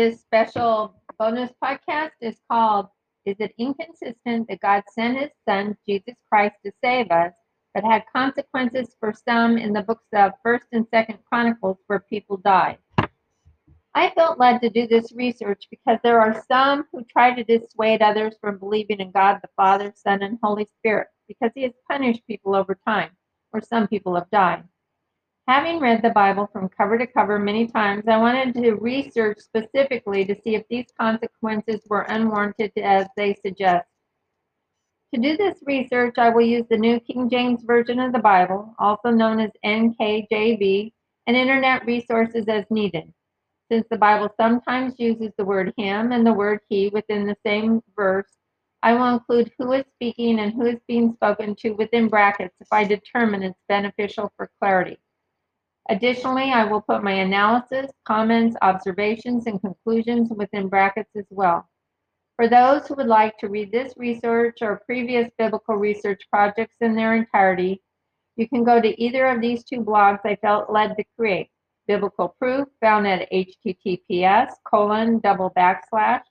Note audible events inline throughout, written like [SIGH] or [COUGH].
This special bonus podcast is called Is It Inconsistent That God Sent His Son, Jesus Christ, to save us, but had consequences for some in the books of 1st and 2nd Chronicles where people died? I felt led to do this research because there are some who try to dissuade others from believing in God the Father, Son, and Holy Spirit because He has punished people over time, or some people have died. Having read the Bible from cover to cover many times, I wanted to research specifically to see if these consequences were unwarranted as they suggest. To do this research, I will use the New King James Version of the Bible, also known as NKJV, and internet resources as needed. Since the Bible sometimes uses the word him and the word he within the same verse, I will include who is speaking and who is being spoken to within brackets if I determine it's beneficial for clarity. Additionally, I will put my analysis, comments, observations, and conclusions within brackets as well. For those who would like to read this research or previous biblical research projects in their entirety, you can go to either of these two blogs I felt led to create biblical proof found at https colon double backslash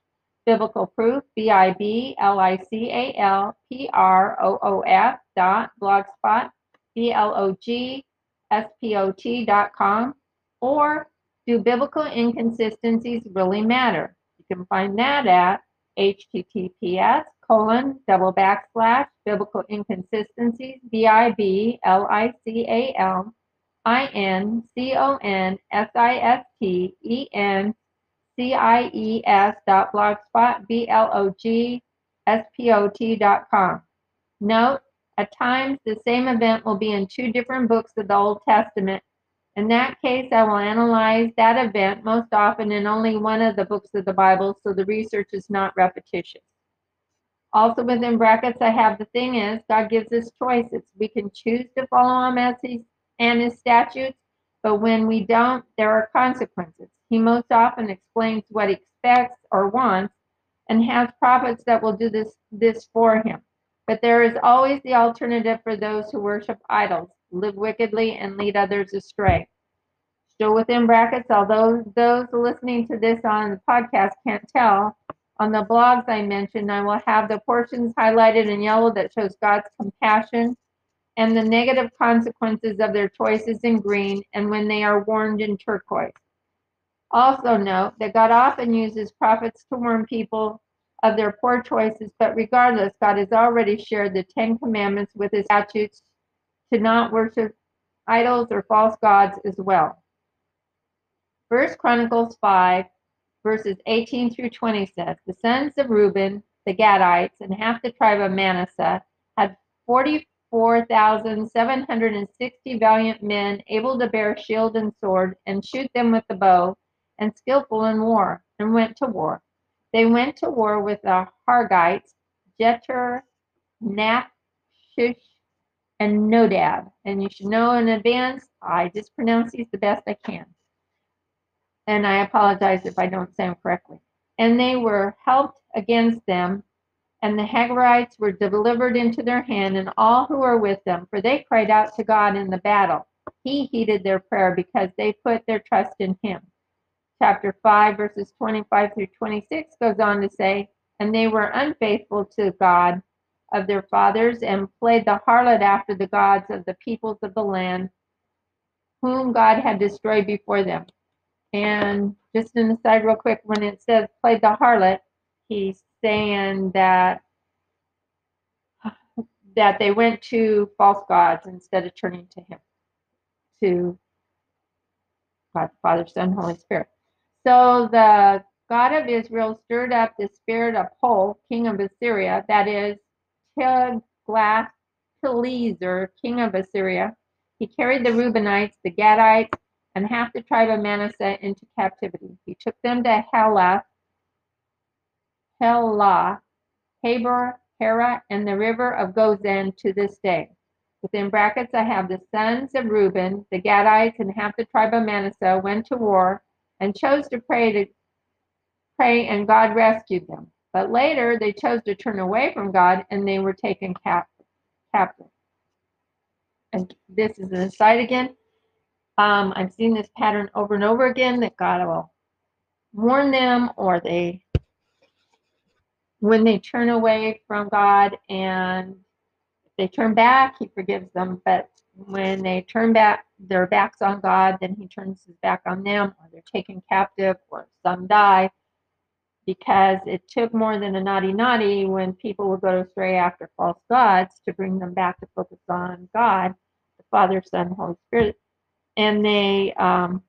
biblical proof b-i-b-l-i-c-a-l-p-r-o-o-f dot blogspot b-l-o-g s-p-o-t.com or do biblical inconsistencies really matter you can find that at https colon double backslash biblical inconsistencies b-i-b-l-i-c-a-l I N C O N S I S T E N C I E S dot blogspot B L O G S P O T dot com. Note, at times the same event will be in two different books of the Old Testament. In that case, I will analyze that event most often in only one of the books of the Bible, so the research is not repetitious. Also within brackets, I have the thing is, God gives us choices. We can choose to follow him as he's and his statutes, but when we don't, there are consequences. He most often explains what he expects or wants and has prophets that will do this, this for him. But there is always the alternative for those who worship idols, live wickedly, and lead others astray. Still within brackets, although those listening to this on the podcast can't tell, on the blogs I mentioned, I will have the portions highlighted in yellow that shows God's compassion and the negative consequences of their choices in green and when they are warned in turquoise. Also note that God often uses prophets to warn people of their poor choices, but regardless, God has already shared the Ten Commandments with his statutes to not worship idols or false gods as well. First Chronicles 5, verses 18 through 20 says, The sons of Reuben, the Gadites, and half the tribe of Manasseh had 44,760 valiant men able to bear shield and sword and shoot them with the bow and skillful in war and went to war. They went to war with the Hargites, Jetur, Naphish, and Nodab. And you should know in advance, I just pronounce these the best I can. And I apologize if I don't say them correctly. And they were helped against them and the Hagarites were delivered into their hand, and all who were with them, for they cried out to God in the battle. He heeded their prayer because they put their trust in him. Chapter 5, verses 25 through 26 goes on to say, And they were unfaithful to God of their fathers and played the harlot after the gods of the peoples of the land, whom God had destroyed before them. And just an aside, real quick, when it says played the harlot, he's saying that that they went to false gods instead of turning to him to God the Father, Son, Holy Spirit. So the God of Israel stirred up the spirit of Pul, king of Assyria, that is Tiglath-Pileser, king of Assyria. He carried the Reubenites, the Gadites, and half the tribe of Manasseh into captivity. He took them to Helath, Helah, Habor, Hara, and the river of Gozan to this day. Within brackets, I have the sons of Reuben, the Gadites, and half the tribe of Manasseh went to war and chose to pray to pray, and God rescued them. But later, they chose to turn away from God, and they were taken captive. captive. And this is an aside again. Um, I've seen this pattern over and over again that God will warn them or they when they turn away from God and they turn back, he forgives them. But when they turn back their backs on God, then he turns his back on them, or they're taken captive, or some die. Because it took more than a naughty naughty when people would go astray after false gods to bring them back to focus on God, the Father, Son, Holy Spirit. And they um,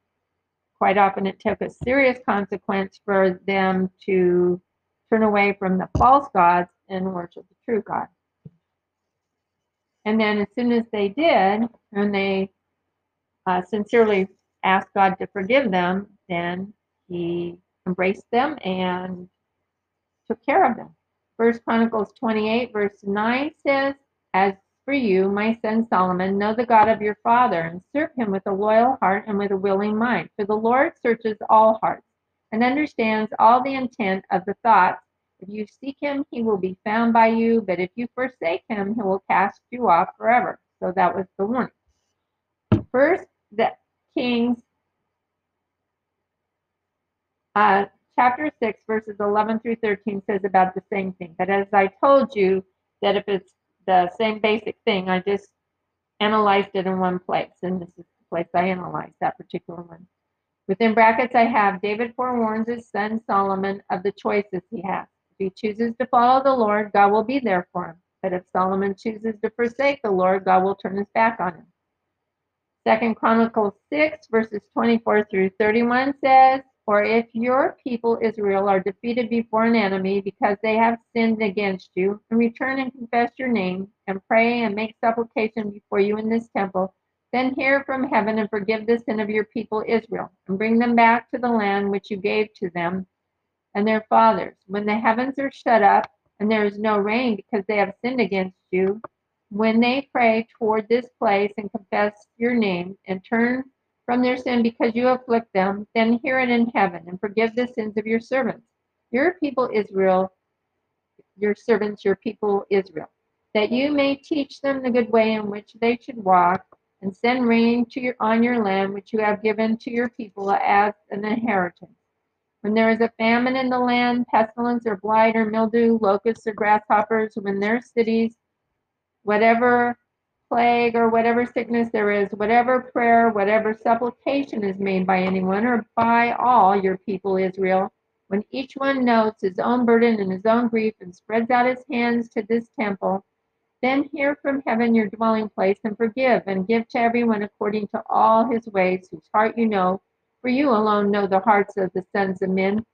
quite often it took a serious consequence for them to turn away from the false gods and worship the true God. And then, as soon as they did, and they uh, sincerely asked God to forgive them, then He embraced them and took care of them. First Chronicles 28, verse 9 says, As for you, my son Solomon, know the God of your father, and serve him with a loyal heart and with a willing mind. For the Lord searches all hearts and understands all the intent of the thoughts. If you seek him, he will be found by you, but if you forsake him, he will cast you off forever. So that was the warning. First, the Kings, uh, chapter 6, verses 11 through 13 says about the same thing. But as I told you, that if it's the same basic thing, I just analyzed it in one place, and this is the place I analyzed that particular one. Within brackets, I have David forewarns his son Solomon of the choices he has. He chooses to follow the Lord, God will be there for him. But if Solomon chooses to forsake the Lord, God will turn his back on him. Second Chronicles 6, verses 24 through 31 says, For if your people Israel are defeated before an enemy because they have sinned against you, and return and confess your name, and pray and make supplication before you in this temple, then hear from heaven and forgive the sin of your people Israel, and bring them back to the land which you gave to them and their fathers. When the heavens are shut up, and there is no rain because they have sinned against you, when they pray toward this place and confess your name and turn from their sin because you afflict them, then hear it in heaven and forgive the sins of your servants. Your people Israel, your servants, your people Israel, that you may teach them the good way in which they should walk, and send rain to your, on your land which you have given to your people as an inheritance. When there is a famine in the land, pestilence or blight or mildew, locusts or grasshoppers, when their cities, whatever plague or whatever sickness there is, whatever prayer, whatever supplication is made by anyone or by all your people Israel, when each one notes his own burden and his own grief and spreads out his hands to this temple, then hear from heaven your dwelling place and forgive and give to everyone according to all his ways, whose heart you know for you alone know the hearts of the sons of men,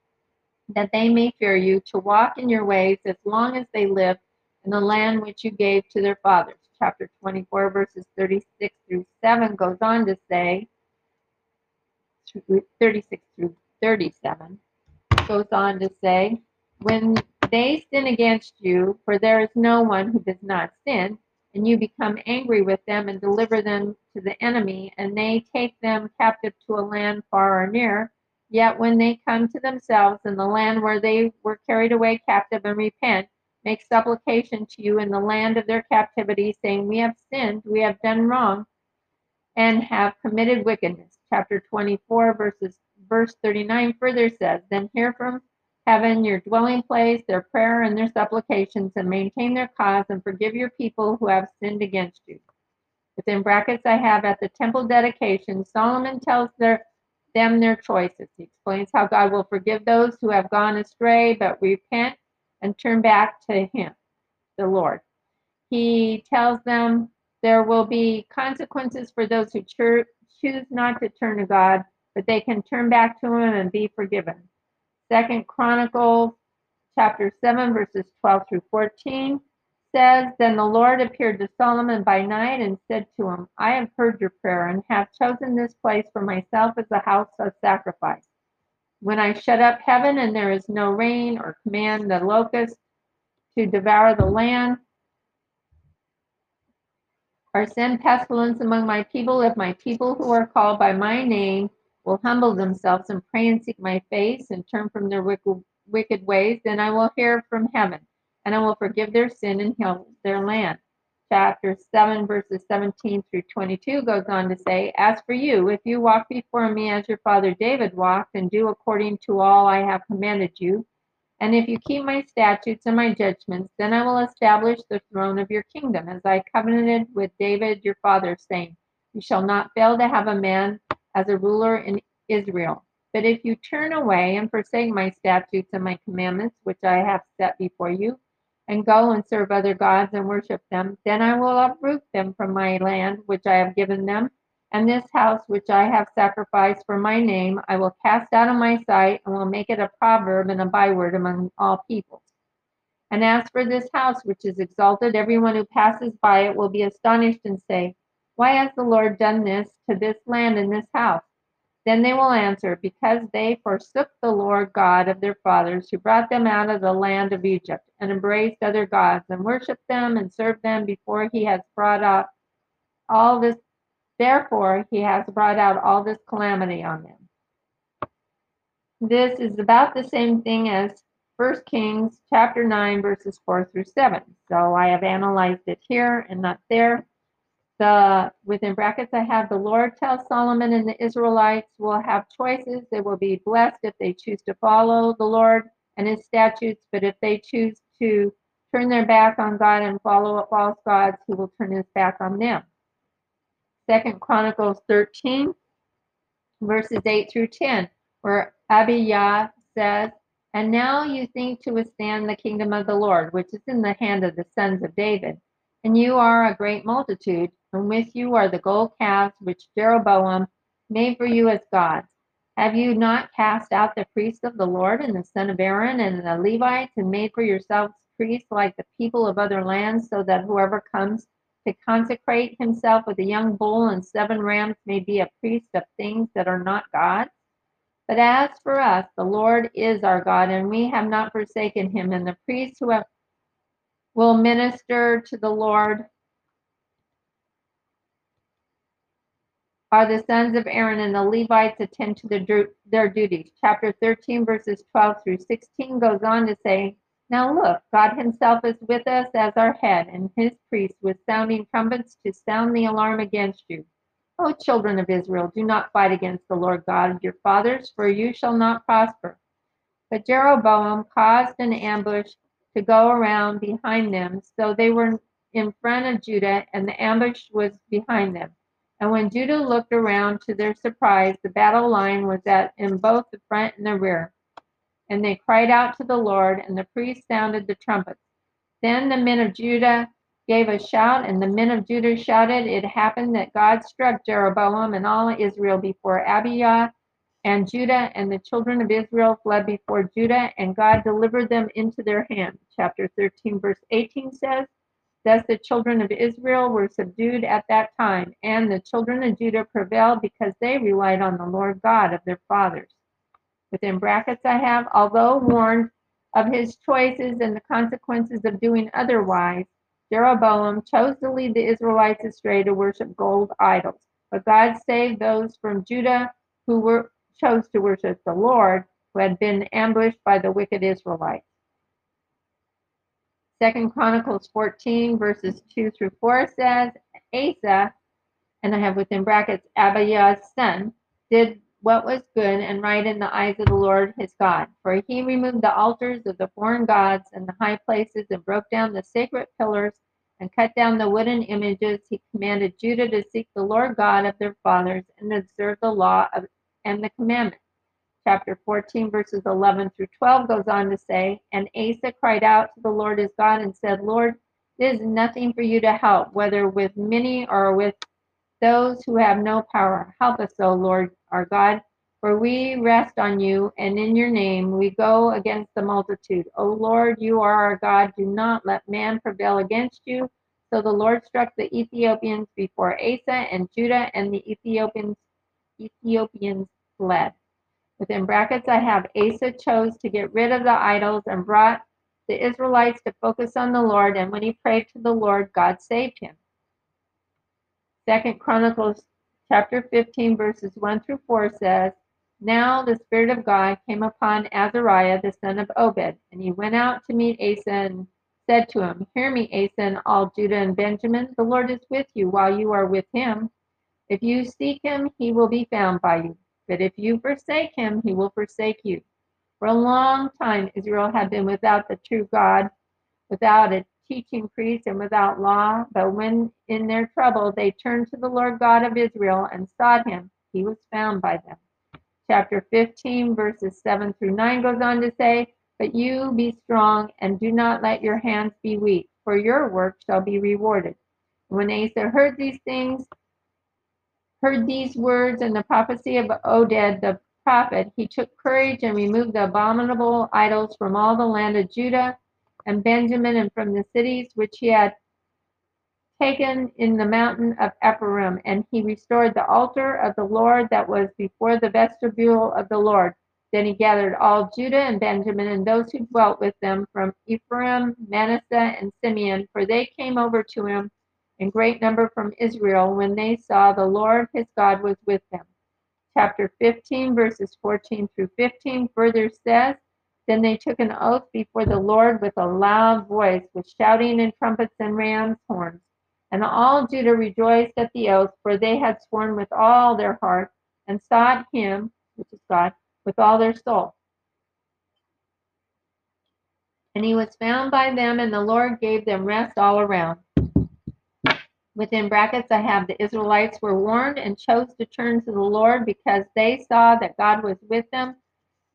that they may fear you, to walk in your ways as long as they live in the land which you gave to their fathers. Chapter 24, verses 36 through 7 goes on to say, 36 through 37 goes on to say, When they sin against you, for there is no one who does not sin, and you become angry with them and deliver them to the enemy, and they take them captive to a land far or near. Yet when they come to themselves in the land where they were carried away captive and repent, make supplication to you in the land of their captivity, saying, We have sinned, we have done wrong, and have committed wickedness. Chapter 24, verses verse 39 further says, Then hear from heaven, your dwelling place, their prayer and their supplications, and maintain their cause, and forgive your people who have sinned against you. Within brackets, I have at the temple dedication, Solomon tells their, them their choices. He explains how God will forgive those who have gone astray, but repent and turn back to Him, the Lord. He tells them there will be consequences for those who choose not to turn to God, but they can turn back to Him and be forgiven. Second Chronicles chapter 7, verses 12 through 14 says, Then the Lord appeared to Solomon by night and said to him, I have heard your prayer and have chosen this place for myself as a house of sacrifice. When I shut up heaven and there is no rain, or command the locust to devour the land, or send pestilence among my people, if my people who are called by my name will humble themselves and pray and seek my face and turn from their wicked, ways, then I will hear from heaven and I will forgive their sin and heal their land. chapter 7, verses 17 through 22 goes on to say, As for you, if you walk before me as your father David walked, and do according to all I have commanded you, and if you keep my statutes and my judgments, then I will establish the throne of your kingdom, as I covenanted with David your father, saying, You shall not fail to have a man as a ruler in Israel. But if you turn away and forsake my statutes and my commandments, which I have set before you, and go and serve other gods and worship them, then I will uproot them from my land which I have given them, and this house which I have sacrificed for my name I will cast out of my sight, and will make it a proverb and a byword among all peoples. And as for this house which is exalted, everyone who passes by it will be astonished and say, Why has the Lord done this to this land and this house? Then they will answer, Because they forsook the Lord God of their fathers, who brought them out of the land of Egypt, and embraced other gods, and worshipped them and served them before he has brought out all this therefore he has brought out all this calamity on them. This is about the same thing as 1 Kings chapter 9 verses 4 through 7. So I have analyzed it here and not there the within brackets I have the Lord tells Solomon and the Israelites will have choices. They will be blessed if they choose to follow the Lord and his statutes, but if they choose to turn their back on God and follow false gods, he will turn his back on them. Second Chronicles 13, verses 8 through 10, where Abijah says, And now you think to withstand the kingdom of the Lord, which is in the hand of the sons of David. And you are a great multitude, and with you are the gold calves which Jeroboam made for you as gods. Have you not cast out the priests of the Lord and the son of Aaron and the Levites, and made for yourselves priests like the people of other lands, so that whoever comes to consecrate himself with a young bull and seven rams may be a priest of things that are not God's? But as for us, the Lord is our God, and we have not forsaken him, and the priests who have will minister to the Lord are the sons of Aaron, and the Levites attend to their, duties. Chapter 13, verses 12 through 16 goes on to say, Now look, God Himself is with us as our head, and His priests with sounding trumpets to sound the alarm against you. O children of Israel, do not fight against the Lord God of your fathers, for you shall not prosper. But Jeroboam caused an ambush to go around behind them, so they were in front of Judah, and the ambush was behind them. And when Judah looked around to their surprise, the battle line was at in both the front and the rear. And they cried out to the Lord, and the priests sounded the trumpets. Then the men of Judah gave a shout, and the men of Judah shouted, It happened that God struck Jeroboam and all Israel before Abijah and Judah, and the children of Israel fled before Judah, and God delivered them into their hand. Chapter 13, verse 18 says, Thus the children of Israel were subdued at that time, and the children of Judah prevailed because they relied on the Lord God of their fathers. Within brackets, I have, although warned of his choices and the consequences of doing otherwise, Jeroboam chose to lead the Israelites astray to worship gold idols. But God saved those from Judah who were chose to worship the Lord, who had been ambushed by the wicked Israelites. Second Chronicles 14, verses 2 through 4 says, Asa, and I have within brackets Abijah's son, did what was good and right in the eyes of the Lord his God. For he removed the altars of the foreign gods and the high places and broke down the sacred pillars and cut down the wooden images. He commanded Judah to seek the Lord God of their fathers and observe the law of, and the commandment. chapter 14, verses 11 through 12 goes on to say, And Asa cried out to the Lord his God and said, Lord, there is nothing for you to help, whether with many or with those who have no power. Help us, O Lord our God, for we rest on you, and in your name we go against the multitude. O Lord, you are our God. Do not let man prevail against you. So the Lord struck the Ethiopians before Asa and Judah, and the Ethiopians Ethiopians fled. Within brackets, I have Asa chose to get rid of the idols and brought the Israelites to focus on the Lord. And when he prayed to the Lord, God saved him. Second Chronicles chapter 15, verses 1 through 4 says, Now the Spirit of God came upon Azariah, the son of Obed, and he went out to meet Asa and said to him, Hear me, Asa and all Judah and Benjamin. The Lord is with you while you are with him. If you seek him, he will be found by you. But if you forsake him, he will forsake you. For a long time, Israel had been without the true God, without a teaching priest, and without law. But when in their trouble they turned to the Lord God of Israel and sought him, he was found by them. Chapter 15, verses 7 through 9 goes on to say, But you be strong and do not let your hands be weak, for your work shall be rewarded. When Asa heard these things, heard these words and the prophecy of Oded the prophet, he took courage and removed the abominable idols from all the land of Judah and Benjamin and from the cities which he had taken in the mountain of Ephraim. And he restored the altar of the Lord that was before the vestibule of the Lord. Then he gathered all Judah and Benjamin and those who dwelt with them from Ephraim, Manasseh, and Simeon, for they came over to him in great number from Israel when they saw the Lord his God was with them. Chapter 15, verses 14 through 15 further says, Then they took an oath before the Lord with a loud voice, with shouting and trumpets and ram's horns. And all Judah rejoiced at the oath, for they had sworn with all their heart and sought him, which is God, with all their soul. And he was found by them, and the Lord gave them rest all around. Within brackets, I have the Israelites were warned and chose to turn to the Lord because they saw that God was with them,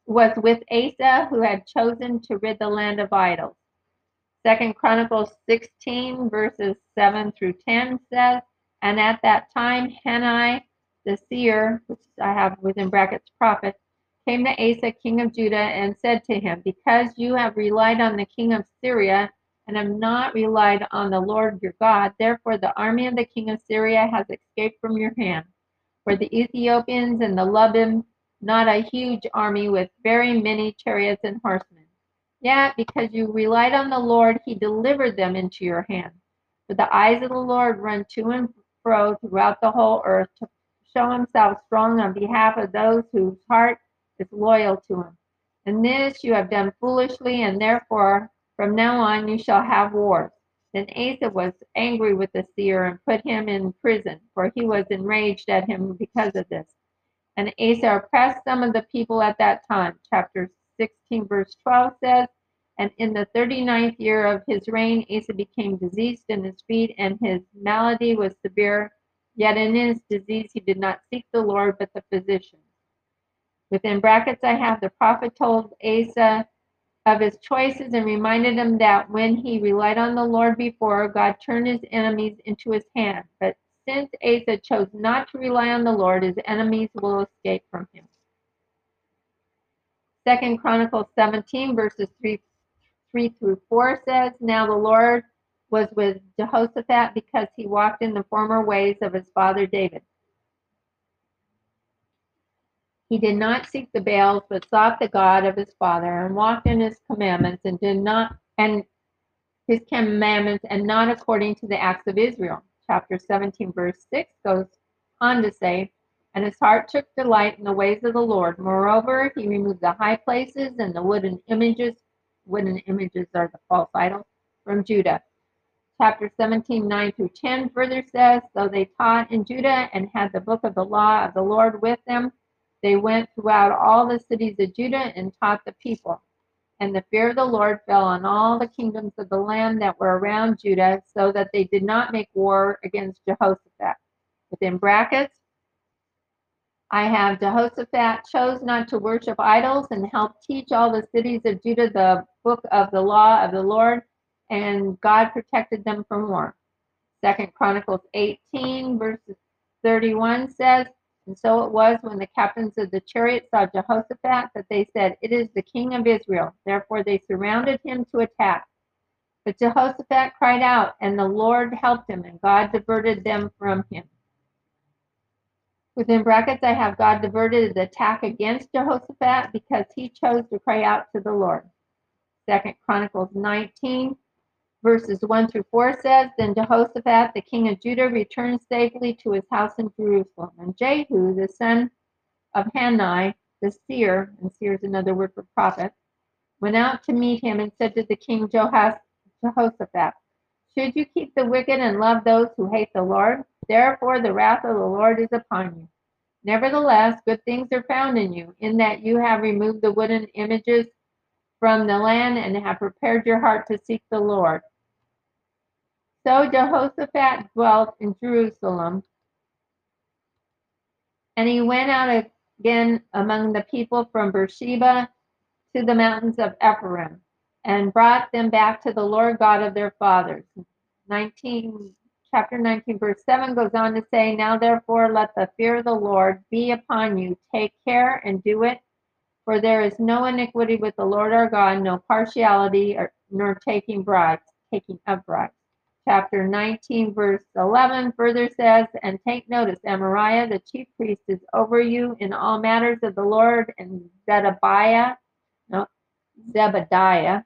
was with Asa, who had chosen to rid the land of idols. Second Chronicles 16, verses 7 through 10 says, And at that time, Hanai, the seer, which I have within brackets prophet, came to Asa, king of Judah, and said to him, Because you have relied on the king of Syria and have not relied on the Lord your God, therefore the army of the king of Syria has escaped from your hand. For the Ethiopians and the Lubim, not a huge army with very many chariots and horsemen. Yet, because you relied on the Lord, he delivered them into your hand. For the eyes of the Lord run to and fro throughout the whole earth to show himself strong on behalf of those whose heart is loyal to him. And this you have done foolishly, and therefore from now on you shall have wars. Then Asa was angry with the seer and put him in prison, for he was enraged at him because of this. And Asa oppressed some of the people at that time. Chapter 16, verse 12 says, And in the 39th year of his reign, Asa became diseased in his feet, and his malady was severe. Yet in his disease he did not seek the Lord, but the physicians. Within brackets, I have the prophet told Asa of his choices and reminded him that when he relied on the Lord before, God turned his enemies into his hand. But since Asa chose not to rely on the Lord, his enemies will escape from him. Second Chronicles 17, verses 3, 3 through 4 says, Now the Lord was with Jehoshaphat because he walked in the former ways of his father David. He did not seek the Baals, but sought the God of his father, and walked in his commandments, and did not and his commandments, and not according to the acts of Israel. Chapter 17, verse 6 goes on to say, And his heart took delight in the ways of the Lord. Moreover, he removed the high places and the wooden images. Wooden images are the false idols from Judah. Chapter 17, 9 through 10 further says, Though they taught in Judah and had the book of the law of the Lord with them, they went throughout all the cities of Judah and taught the people. And the fear of the Lord fell on all the kingdoms of the land that were around Judah, so that they did not make war against Jehoshaphat. Within brackets, I have Jehoshaphat chose not to worship idols and helped teach all the cities of Judah the book of the law of the Lord, and God protected them from war. Second Chronicles 18, verses 31 says, and so it was when the captains of the chariot saw Jehoshaphat that they said, It is the king of Israel. Therefore they surrounded him to attack. But Jehoshaphat cried out, and the Lord helped him, and God diverted them from him. Within brackets, I have God diverted the attack against Jehoshaphat because he chose to cry out to the Lord. Second Chronicles 19, verses 1 through 4 says, Then Jehoshaphat, the king of Judah, returned safely to his house in Jerusalem. And Jehu, the son of Hanai, the seer, and seer is another word for prophet, went out to meet him and said to the king Jehoshaphat, Should you keep the wicked and love those who hate the Lord? Therefore the wrath of the Lord is upon you. Nevertheless, good things are found in you, in that you have removed the wooden images from the land and have prepared your heart to seek the Lord. So Jehoshaphat dwelt in Jerusalem, and he went out again among the people from Beersheba to the mountains of Ephraim, and brought them back to the Lord God of their fathers. 19, chapter 19, verse 7 goes on to say, Now therefore let the fear of the Lord be upon you. Take care and do it, for there is no iniquity with the Lord our God, no partiality, or, nor taking bribes, taking of bribes chapter 19, verse 11 further says, And take notice, Amariah, the chief priest, is over you in all matters of the Lord, and Zedekiah, no, Zebediah,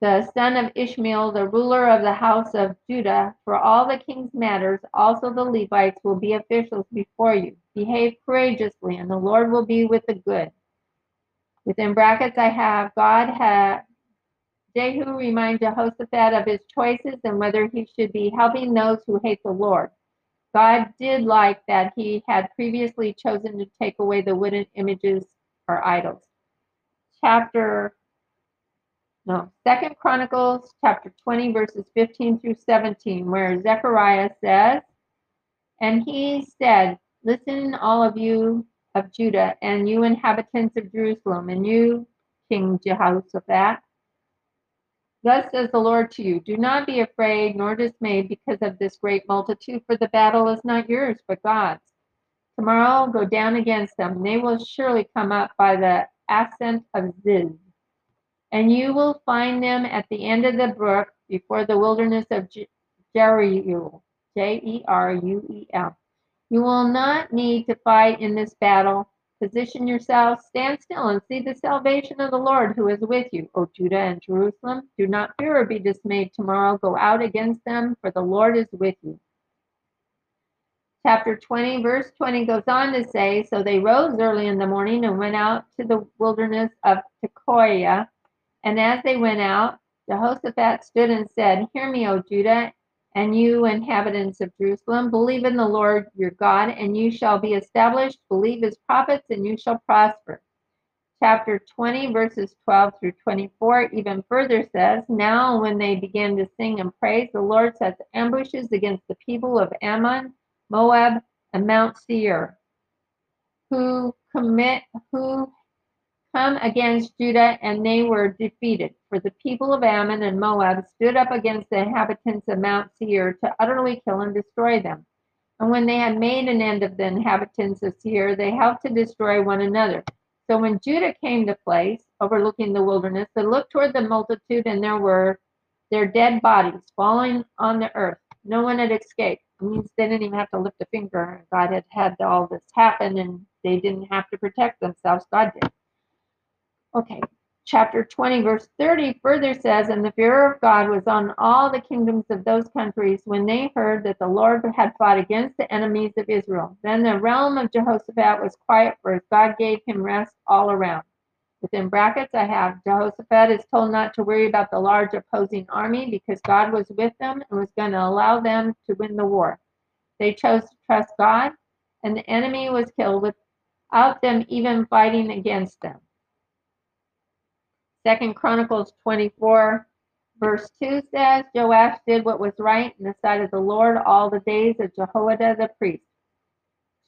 the son of Ishmael, the ruler of the house of Judah, for all the king's matters, also the Levites will be officials before you. Behave courageously, and the Lord will be with the good. Within brackets, I have God had Jehu reminds Jehoshaphat of his choices and whether he should be helping those who hate the Lord. God did like that he had previously chosen to take away the wooden images or idols. Chapter no, Second Chronicles chapter 20, verses 15 through 17, where Zechariah says, And he said, Listen, all of you of Judah, and you inhabitants of Jerusalem, and you, King Jehoshaphat. Thus says the Lord to you Do not be afraid nor dismayed because of this great multitude, for the battle is not yours, but God's. Tomorrow go down against them. They will surely come up by the ascent of Ziz and you will find them at the end of the brook before the wilderness of Jeruel, J E R U E L. You will not need to fight in this battle. Position yourselves, stand still, and see the salvation of the Lord who is with you, O Judah and Jerusalem. Do not fear or be dismayed tomorrow. Go out against them, for the Lord is with you. Chapter 20, verse 20 goes on to say So they rose early in the morning and went out to the wilderness of Tekoa and as they went out, Jehoshaphat stood and said, Hear me, O Judah, and you inhabitants of Jerusalem, believe in the Lord your God, and you shall be established. Believe his prophets, and you shall prosper. Chapter 20, verses 12 through 24, even further says, Now when they began to sing and praise, the Lord sets ambushes against the people of Ammon, Moab, and Mount Seir, who commit who come against Judah, and they were defeated. For the people of Ammon and Moab stood up against the inhabitants of Mount Seir to utterly kill and destroy them. And when they had made an end of the inhabitants of Seir, they helped to destroy one another. So when Judah came to place overlooking the wilderness, they looked toward the multitude, and there were their dead bodies falling on the earth. No one had escaped. It means they didn't even have to lift a finger. God had had all this happen, and they didn't have to protect themselves. God did. Okay, chapter 20, verse 30 further says, And the fear of God was on all the kingdoms of those countries when they heard that the Lord had fought against the enemies of Israel. Then the realm of Jehoshaphat was quiet, for God gave him rest all around. Within brackets, I have Jehoshaphat is told not to worry about the large opposing army because God was with them and was going to allow them to win the war. They chose to trust God, and the enemy was killed without them even fighting against them. Second Chronicles 24, verse 2 says, Joash did what was right in the sight of the Lord all the days of Jehoiada the priest.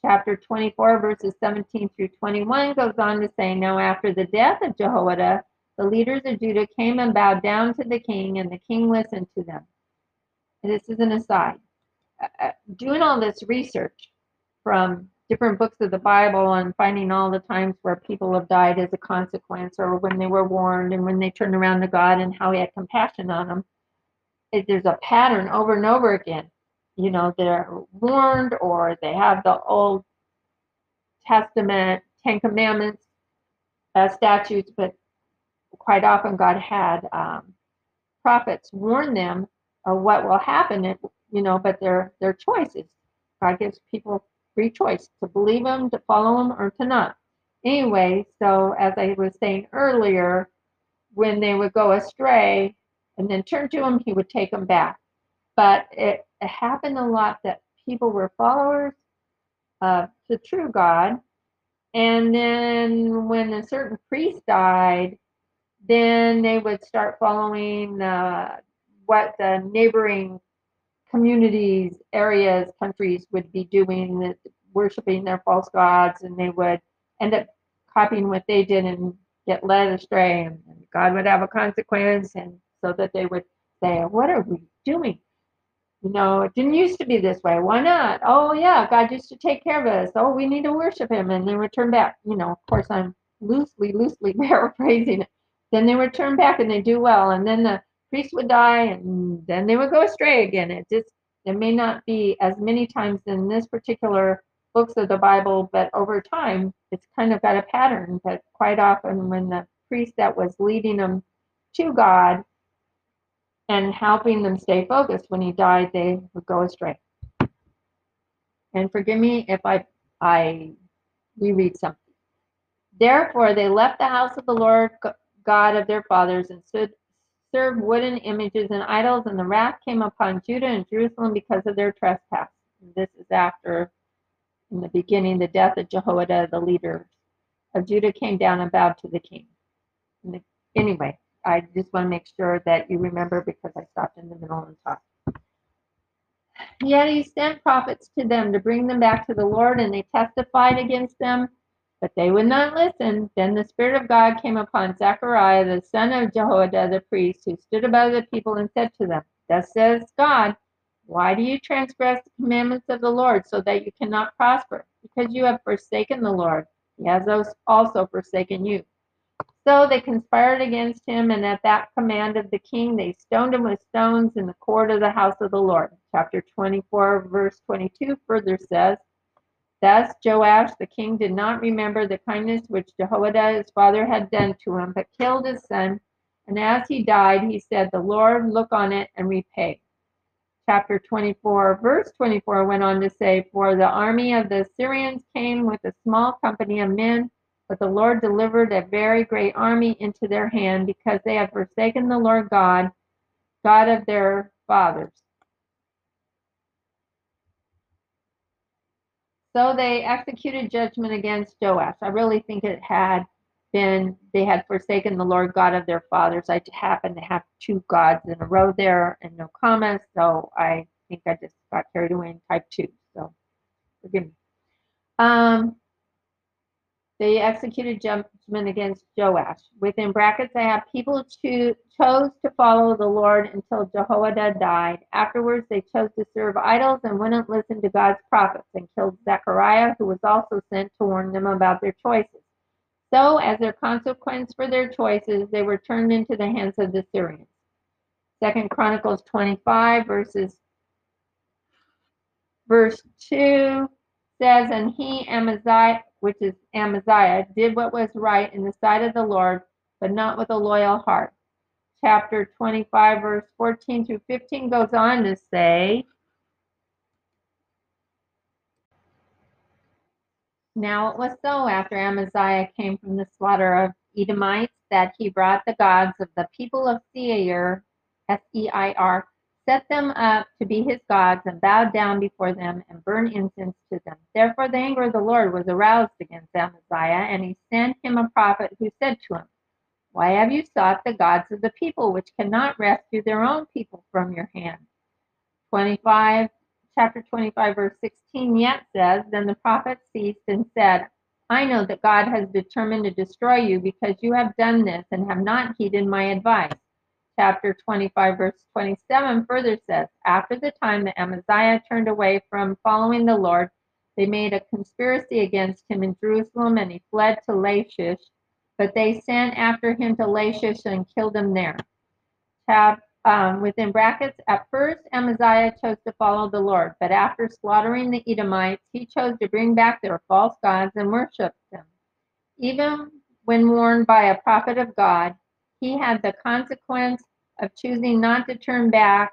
Chapter 24, verses 17 through 21 goes on to say, Now after the death of Jehoiada, the leaders of Judah came and bowed down to the king, and the king listened to them. This is an aside. Uh, uh doing all this research from different books of the Bible and finding all the times where people have died as a consequence or when they were warned and when they turned around to God and how he had compassion on them. It, there's a pattern over and over again. You know, they're warned or they have the Old Testament, Ten Commandments, uh, statutes, but quite often God had um, prophets warn them of what will happen, you know, but their their choices. God gives people free choice to believe him, to follow him, or to not. Anyway, so as I was saying earlier, when they would go astray and then turn to him, he would take them back. But it, happened a lot that people were followers of the true God. And then when a certain priest died, then they would start following uh, what the neighboring communities, areas, countries would be doing, worshiping their false gods, and they would end up copying what they did and get led astray, and God would have a consequence, and so that they would say, "What are we doing?" You know, it didn't used to be this way. Why not? Oh yeah, God used to take care of us. Oh, we need to worship Him, and then return back. You know, of course, I'm loosely, loosely [LAUGHS] paraphrasing it. Then they return back and they do well, and then the priest would die, and then they would go astray again. It just it may not be as many times in this particular books of the Bible, but over time, it's kind of got a pattern. that quite often, when the priest that was leading them to God and helping them stay focused, when he died, they would go astray. And forgive me if I I reread something. Therefore, they left the house of the Lord God of their fathers and stood served wooden images and idols, and the wrath came upon Judah and Jerusalem because of their trespass. And this is after, in the beginning, the death of Jehoiada, the leader of Judah, came down and bowed to the king. The, anyway, I just want to make sure that you remember because I stopped in the middle and talked. Yet he sent prophets to them to bring them back to the Lord, and they testified against them but they would not listen. Then the Spirit of God came upon Zechariah, the son of Jehoiada the priest, who stood above the people and said to them, Thus says God, why do you transgress the commandments of the Lord so that you cannot prosper? Because you have forsaken the Lord. He has also forsaken you. So they conspired against him, and at that command of the king, they stoned him with stones in the court of the house of the Lord. Chapter 24, verse 22 further says, Thus Joash the king did not remember the kindness which Jehoiada his father had done to him, but killed his son. And as he died, he said, The Lord look on it and repay. Chapter 24, verse 24 went on to say, For the army of the Syrians came with a small company of men, but the Lord delivered a very great army into their hand because they had forsaken the Lord God, God of their fathers. So they executed judgment against Joash. I really think it had been, they had forsaken the Lord God of their fathers. I happened to have two gods in a row there and no commas, so I think I just got carried away in type two. So forgive me. Um, they executed judgment against Joash. Within brackets, I have people to, chose to follow the Lord until Jehoiada died. Afterwards, they chose to serve idols and wouldn't listen to God's prophets and killed Zechariah, who was also sent to warn them about their choices. So, as their consequence for their choices, they were turned into the hands of the Syrians. Second Chronicles 25, verses verse 2 says, And he, Amaziah, which is Amaziah, did what was right in the sight of the Lord, but not with a loyal heart. Chapter 25, verse 14 through 15 goes on to say, Now it was so after Amaziah came from the slaughter of Edomites that he brought the gods of the people of Seir, S E I R, set them up to be his gods and bowed down before them and burned incense to them. Therefore, the anger of the Lord was aroused against Amaziah, and he sent him a prophet who said to him, Why have you sought the gods of the people, which cannot rescue their own people from your hand? 25, chapter 25, verse 16 yet says, Then the prophet ceased and said, I know that God has determined to destroy you because you have done this and have not heeded my advice chapter 25, verse 27 further says, After the time that Amaziah turned away from following the Lord, they made a conspiracy against him in Jerusalem, and he fled to Lachish. But they sent after him to Lachish and killed him there. Tab, um, within brackets, at first Amaziah chose to follow the Lord, but after slaughtering the Edomites, he chose to bring back their false gods and worship them. Even when warned by a prophet of God, he had the consequence of choosing not to turn back,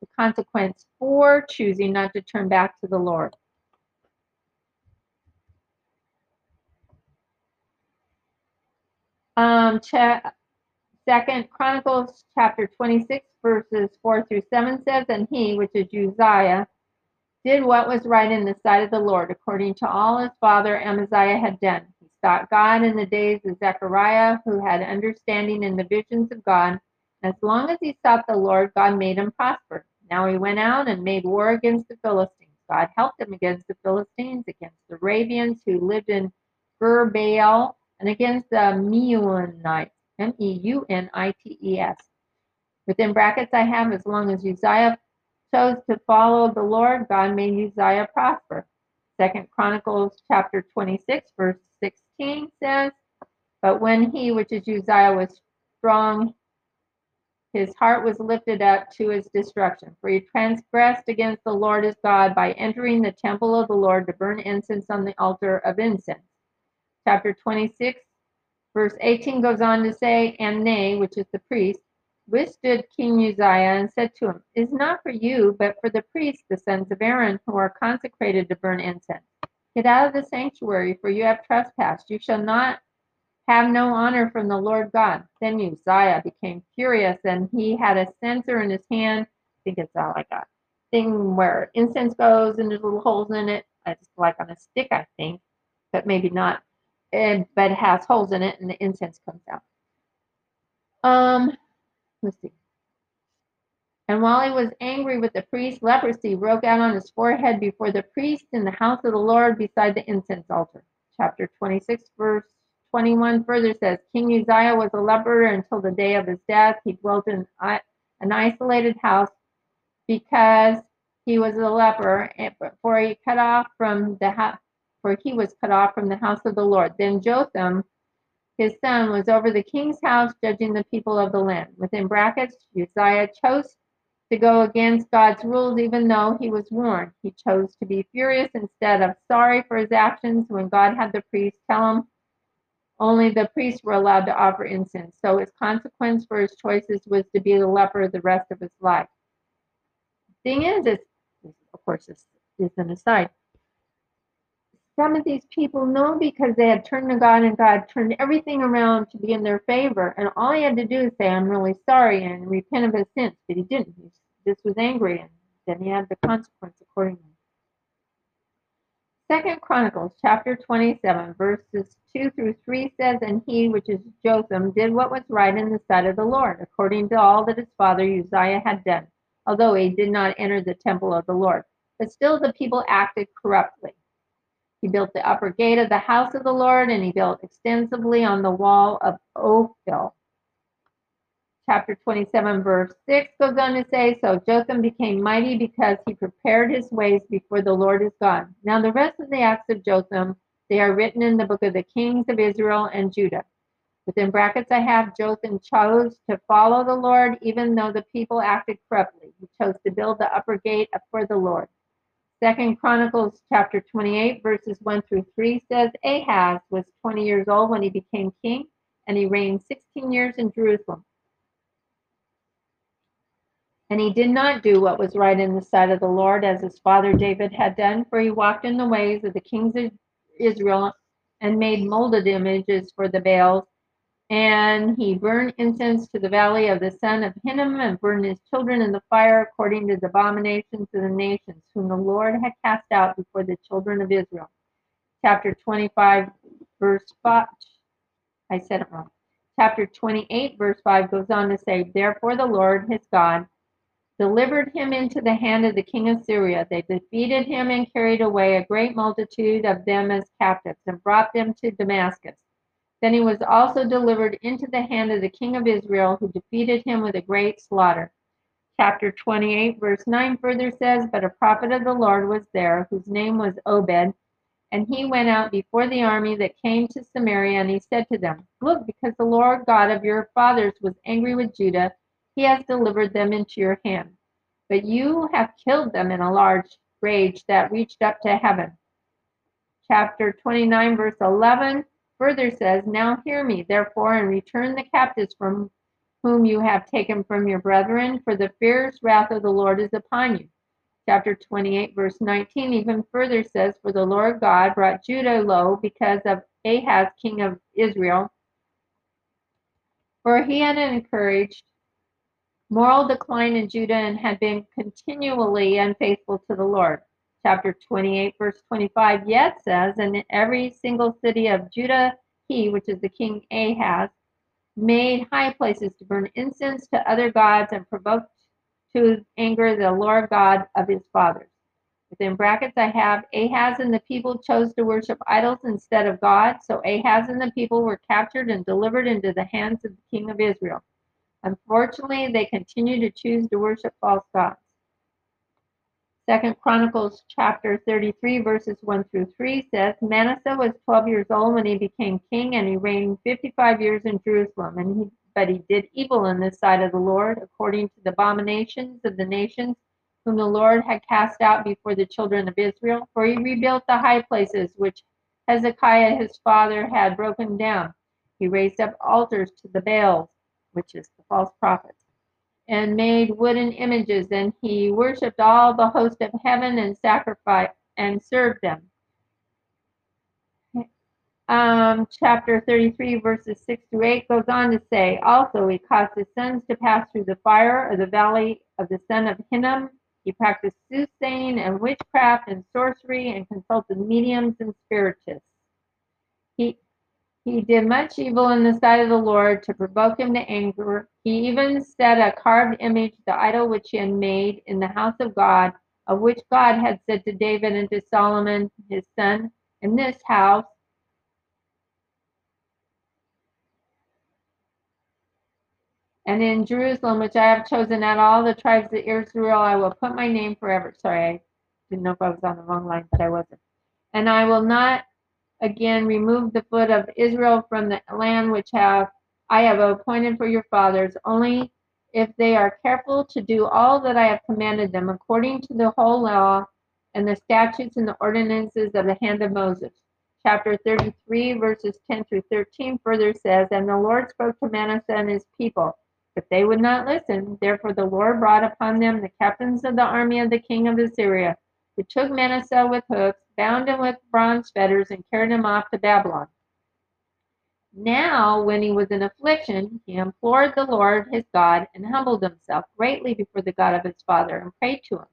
the consequence for choosing not to turn back to the Lord. Um, Second Chronicles chapter 26 verses 4 through 7 says, And he, which is Uzziah, did what was right in the sight of the Lord, according to all his father Amaziah had done. Sought God in the days of Zechariah, who had understanding in the visions of God. As long as he sought the Lord, God made him prosper. Now he went out and made war against the Philistines. God helped him against the Philistines, against the Arabians who lived in Gur Baal, and against the Meunites, M E U N I T E S. Within brackets, I have as long as Uzziah chose to follow the Lord, God made Uzziah prosper. Second Chronicles chapter 26, verse 16 says, But when he, which is Uzziah, was strong, his heart was lifted up to his destruction, for he transgressed against the Lord his God by entering the temple of the Lord to burn incense on the altar of incense. Chapter 26, verse 18 goes on to say, And nay, which is the priest, withstood King Uzziah and said to him, It is not for you, but for the priests, the sons of Aaron, who are consecrated to burn incense. Get out of the sanctuary, for you have trespassed. You shall not have no honor from the Lord God. Then Uzziah became furious, and he had a censer in his hand. I think it's all like a thing where incense goes and there's little holes in it. It's like on a stick, I think, but maybe not. And but it has holes in it, and the incense comes out. Um, let's see. And while he was angry with the priest, leprosy broke out on his forehead before the priest in the house of the Lord beside the incense altar. Chapter 26, verse 21 further says King Uzziah was a leper until the day of his death. He dwelt in an isolated house because he was a leper, eh, for he cut off from the house, for he was cut off from the house of the Lord. Then Jotham, his son, was over the king's house, judging the people of the land. Within brackets, Uzziah chose to go against God's rules, even though he was warned. He chose to be furious instead of sorry for his actions when God had the priest tell him only the priests were allowed to offer incense, so his consequence for his choices was to be the leper the rest of his life. Thing is, it's, of course, this is an aside. Some of these people know because they had turned to God and God turned everything around to be in their favor. And all he had to do is say, I'm really sorry and repent of his sins. But he didn't. He just was angry and then he had the consequence accordingly. Second Chronicles chapter 27, verses 2 through 3 says, And he, which is Jotham, did what was right in the sight of the Lord, according to all that his father Uzziah had done, although he did not enter the temple of the Lord. But still the people acted corruptly. He built the upper gate of the house of the Lord, and he built extensively on the wall of Ophel. Chapter 27, verse 6 goes on to say, So Jotham became mighty because he prepared his ways before the Lord his God. Now the rest of the acts of Jotham, they are written in the book of the kings of Israel and Judah. Within brackets, I have Jotham chose to follow the Lord, even though the people acted corruptly. He chose to build the upper gate for the Lord. Second Chronicles chapter 28, verses 1 through 3 says, Ahaz was 20 years old when he became king, and he reigned 16 years in Jerusalem. And he did not do what was right in the sight of the Lord, as his father David had done, for he walked in the ways of the kings of Israel and made molded images for the Baals. And he burned incense to the valley of the son of Hinnom and burned his children in the fire according to the abominations of the nations, whom the Lord had cast out before the children of Israel. Chapter 25, verse 5. I said it wrong. Chapter 28, verse 5 goes on to say, Therefore the Lord his God delivered him into the hand of the king of Syria. They defeated him and carried away a great multitude of them as captives and brought them to Damascus. Then he was also delivered into the hand of the king of Israel, who defeated him with a great slaughter. Chapter 28, verse 9 further says, But a prophet of the Lord was there, whose name was Obed, and he went out before the army that came to Samaria, and he said to them, Look, because the Lord God of your fathers was angry with Judah, he has delivered them into your hand. But you have killed them in a large rage that reached up to heaven. Chapter 29, verse 11 further says, Now hear me, therefore, and return the captives from whom you have taken from your brethren, for the fierce wrath of the Lord is upon you. Chapter 28, verse 19 even further says, For the Lord God brought Judah low because of Ahaz, king of Israel, For he had encouraged moral decline in Judah and had been continually unfaithful to the Lord. Chapter 28, verse 25 yet says, And every single city of Judah, he, which is the king Ahaz, made high places to burn incense to other gods and provoked to anger the Lord God of his fathers. Within brackets, I have Ahaz and the people chose to worship idols instead of God. So Ahaz and the people were captured and delivered into the hands of the king of Israel. Unfortunately, they continue to choose to worship false gods. Second Chronicles chapter 33 verses 1 through 3 says, Manasseh was 12 years old when he became king and he reigned 55 years in Jerusalem. And he, but he did evil in the sight of the Lord according to the abominations of the nations whom the Lord had cast out before the children of Israel. For he rebuilt the high places which Hezekiah his father had broken down. He raised up altars to the Baals, which is the false prophets and made wooden images, and he worshipped all the host of heaven and sacrificed and served them. Um, chapter 33, verses 6 to 8 goes on to say, Also, he caused his sons to pass through the fire of the valley of the son of Hinnom. He practiced soothsaying and witchcraft and sorcery and consulted mediums and spiritists. He he did much evil in the sight of the Lord to provoke him to anger. He even set a carved image, the idol which he had made in the house of God, of which God had said to David and to Solomon his son, In this house and in Jerusalem, which I have chosen out of all the tribes of Israel, I will put my name forever. Sorry, I didn't know if I was on the wrong line, but I wasn't. And I will not again remove the foot of Israel from the land which have I have appointed for your fathers, only if they are careful to do all that I have commanded them, according to the whole law and the statutes and the ordinances of the hand of Moses. Chapter 33, verses 10 through 13 further says, And the Lord spoke to Manasseh and his people, but they would not listen. Therefore the Lord brought upon them the captains of the army of the king of Assyria, who took Manasseh with hooks, bound him with bronze fetters, and carried him off to Babylon. Now, when he was in affliction, he implored the Lord his God and humbled himself greatly before the God of his father and prayed to him.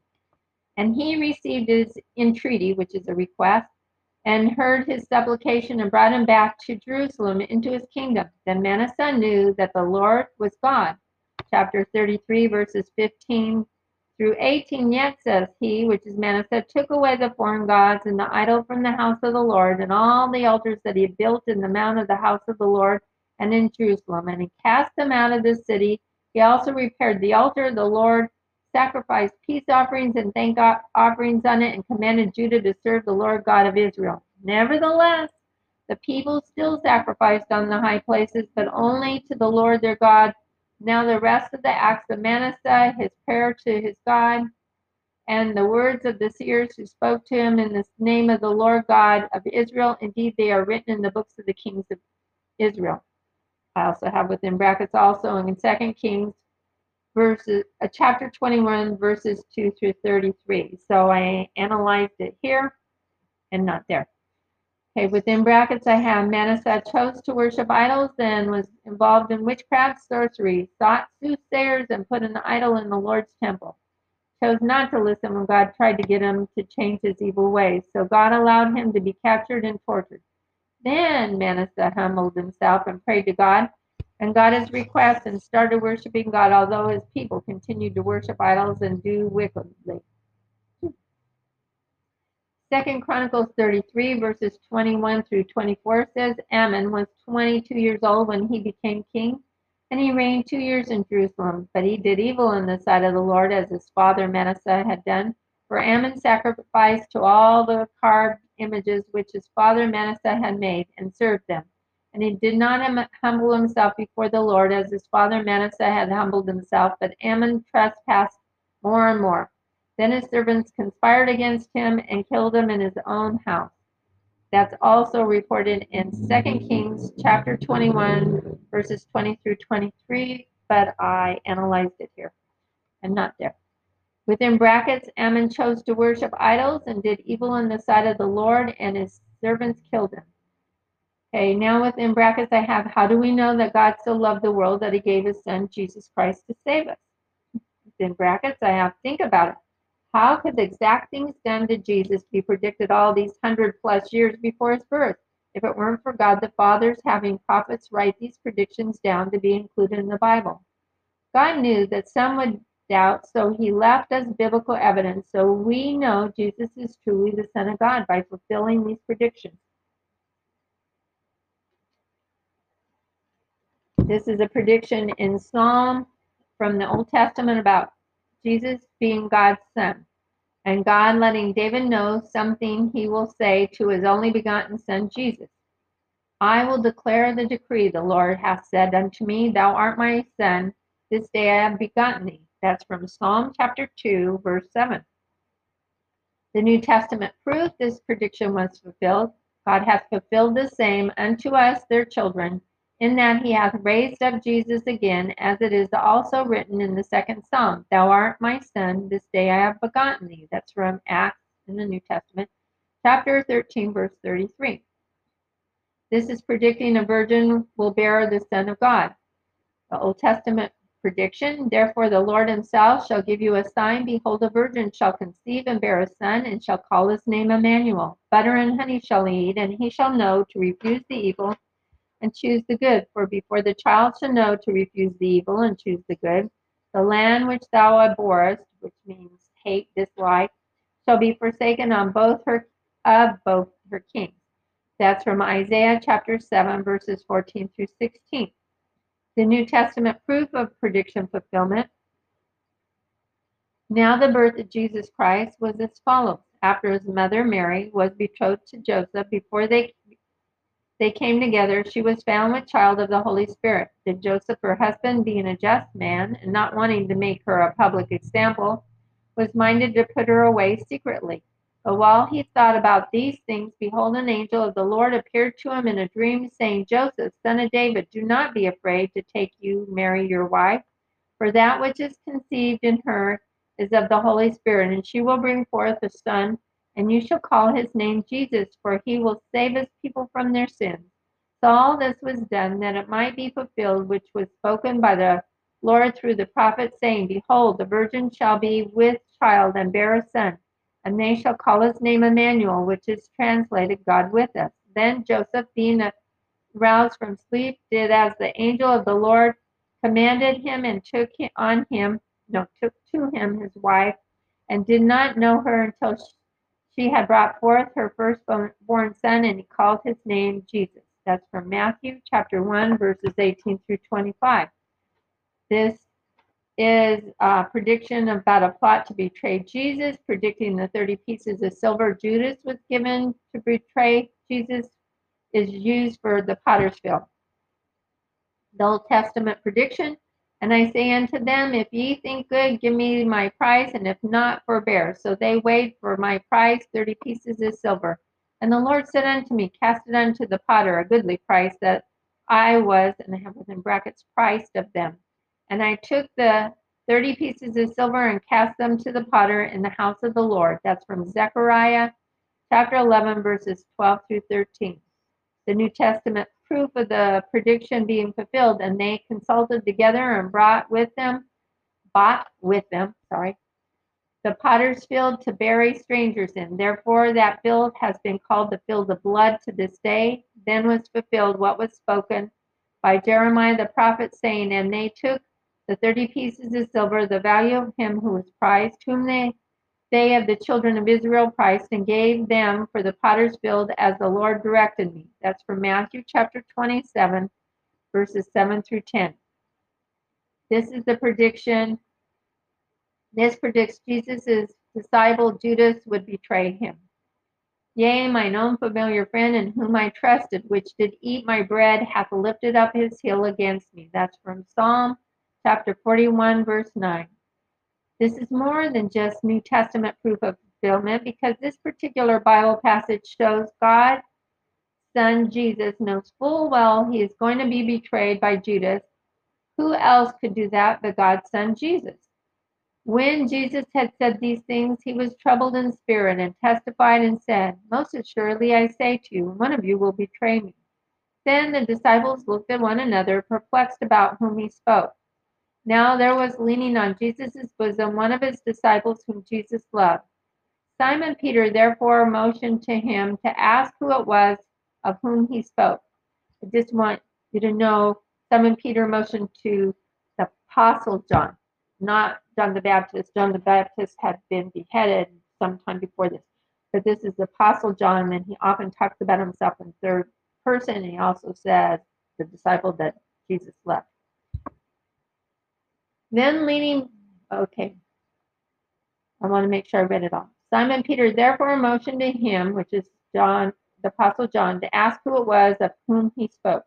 And he received his entreaty, which is a request, and heard his supplication and brought him back to Jerusalem into his kingdom. Then Manasseh knew that the Lord was God. Chapter 33, verses 15 through 18 yet says he, which is Manasseh, took away the foreign gods and the idol from the house of the Lord and all the altars that he had built in the mount of the house of the Lord and in Jerusalem. And he cast them out of the city. He also repaired the altar of the Lord, sacrificed peace offerings and thank offerings on it, and commanded Judah to serve the Lord God of Israel. Nevertheless, the people still sacrificed on the high places, but only to the Lord their God now the rest of the acts of Manasseh, his prayer to his God, and the words of the seers who spoke to him in the name of the Lord God of Israel, indeed they are written in the books of the kings of Israel. I also have within brackets also in Second Kings verses uh, chapter 21 verses 2 through 33. So I analyzed it here and not there. Okay, within brackets, I have Manasseh chose to worship idols and was involved in witchcraft, sorcery, sought soothsayers, and put an idol in the Lord's temple. Chose not to listen when God tried to get him to change his evil ways, so God allowed him to be captured and tortured. Then Manasseh humbled himself and prayed to God and got his request and started worshiping God, although his people continued to worship idols and do wickedly. Second Chronicles 33 verses 21 through 24 says Amon was 22 years old when he became king, and he reigned two years in Jerusalem. But he did evil in the sight of the Lord, as his father Manasseh had done. For Amon sacrificed to all the carved images which his father Manasseh had made, and served them. And he did not humble himself before the Lord, as his father Manasseh had humbled himself. But Amon trespassed more and more. Then his servants conspired against him and killed him in his own house. That's also reported in 2 Kings chapter 21, verses 20 through 23, but I analyzed it here and not there. Within brackets, Amon chose to worship idols and did evil in the sight of the Lord, and his servants killed him. Okay, now within brackets I have, how do we know that God so loved the world that he gave his son Jesus Christ to save us? Within brackets I have, think about it. How could the exact things done to Jesus be predicted all these hundred plus years before his birth if it weren't for God the Father's having prophets write these predictions down to be included in the Bible? God knew that some would doubt, so he left us biblical evidence so we know Jesus is truly the Son of God by fulfilling these predictions. This is a prediction in Psalm from the Old Testament about Jesus being God's son and God letting David know something he will say to his only begotten son Jesus. I will declare the decree the Lord hath said unto me, Thou art my son, this day I have begotten thee. That's from Psalm chapter 2, verse 7. The New Testament proof this prediction was fulfilled. God hath fulfilled the same unto us, their children, in that he hath raised up Jesus again, as it is also written in the second psalm, Thou art my son, this day I have begotten thee. That's from Acts in the New Testament, chapter 13, verse 33. This is predicting a virgin will bear the Son of God. The Old Testament prediction, therefore the Lord himself shall give you a sign, behold, a virgin shall conceive and bear a son, and shall call his name Emmanuel. Butter and honey shall he eat, and he shall know to refuse the evil and choose the good. For before the child shall know to refuse the evil and choose the good, the land which thou abhorrest, which means hate, dislike, shall be forsaken on both her of both her kings. That's from Isaiah chapter 7, verses 14 through 16. The New Testament proof of prediction fulfillment. Now the birth of Jesus Christ was as follows. After his mother Mary was betrothed to Joseph, before they they came together, she was found with child of the Holy Spirit. Did Joseph, her husband, being a just man, and not wanting to make her a public example, was minded to put her away secretly. But while he thought about these things, behold, an angel of the Lord appeared to him in a dream, saying, Joseph, son of David, do not be afraid to take you, Mary, your wife, for that which is conceived in her is of the Holy Spirit, and she will bring forth a son and you shall call his name Jesus, for he will save his people from their sins. So all this was done that it might be fulfilled, which was spoken by the Lord through the prophet, saying, Behold, the virgin shall be with child and bear a son, and they shall call his name Emmanuel, which is translated God with us. Then Joseph, being aroused from sleep, did as the angel of the Lord commanded him, and took on him, no, took to him his wife, and did not know her until she she had brought forth her firstborn son, and he called his name Jesus. That's from Matthew chapter 1, verses 18 through 25. This is a prediction about a plot to betray Jesus, predicting the 30 pieces of silver Judas was given to betray Jesus is used for the potter's field. The Old Testament prediction and I say unto them, If ye think good, give me my price, and if not, forbear. So they weighed for my price thirty pieces of silver. And the Lord said unto me, Cast it unto the potter, a goodly price that I was, and I have within brackets, priced of them. And I took the thirty pieces of silver and cast them to the potter in the house of the Lord. That's from Zechariah chapter 11, verses 12 through 13. The New Testament proof of the prediction being fulfilled, and they consulted together and brought with them, bought with them, sorry, the potter's field to bury strangers in. Therefore, that field has been called the field of blood to this day. Then was fulfilled what was spoken by Jeremiah the prophet, saying, And they took the thirty pieces of silver, the value of him who was prized, whom they they of the children of Israel priced and gave them for the potter's field as the Lord directed me. That's from Matthew chapter 27, verses 7 through 10. This is the prediction. This predicts Jesus' disciple Judas would betray him. Yea, mine own familiar friend in whom I trusted, which did eat my bread, hath lifted up his heel against me. That's from Psalm chapter 41, verse 9. This is more than just New Testament proof of fulfillment because this particular Bible passage shows God's son Jesus knows full well he is going to be betrayed by Judas. Who else could do that but God's son Jesus? When Jesus had said these things, he was troubled in spirit and testified and said, Most assuredly I say to you, one of you will betray me. Then the disciples looked at one another, perplexed about whom he spoke. Now there was leaning on Jesus' bosom one of his disciples whom Jesus loved. Simon Peter therefore motioned to him to ask who it was of whom he spoke. I just want you to know Simon Peter motioned to the Apostle John, not John the Baptist. John the Baptist had been beheaded sometime before this. But this is the Apostle John, and he often talks about himself in third person. And he also says the disciple that Jesus left. Then leaning, okay, I want to make sure I read it all. Simon Peter therefore motioned to him, which is John, the Apostle John, to ask who it was of whom he spoke.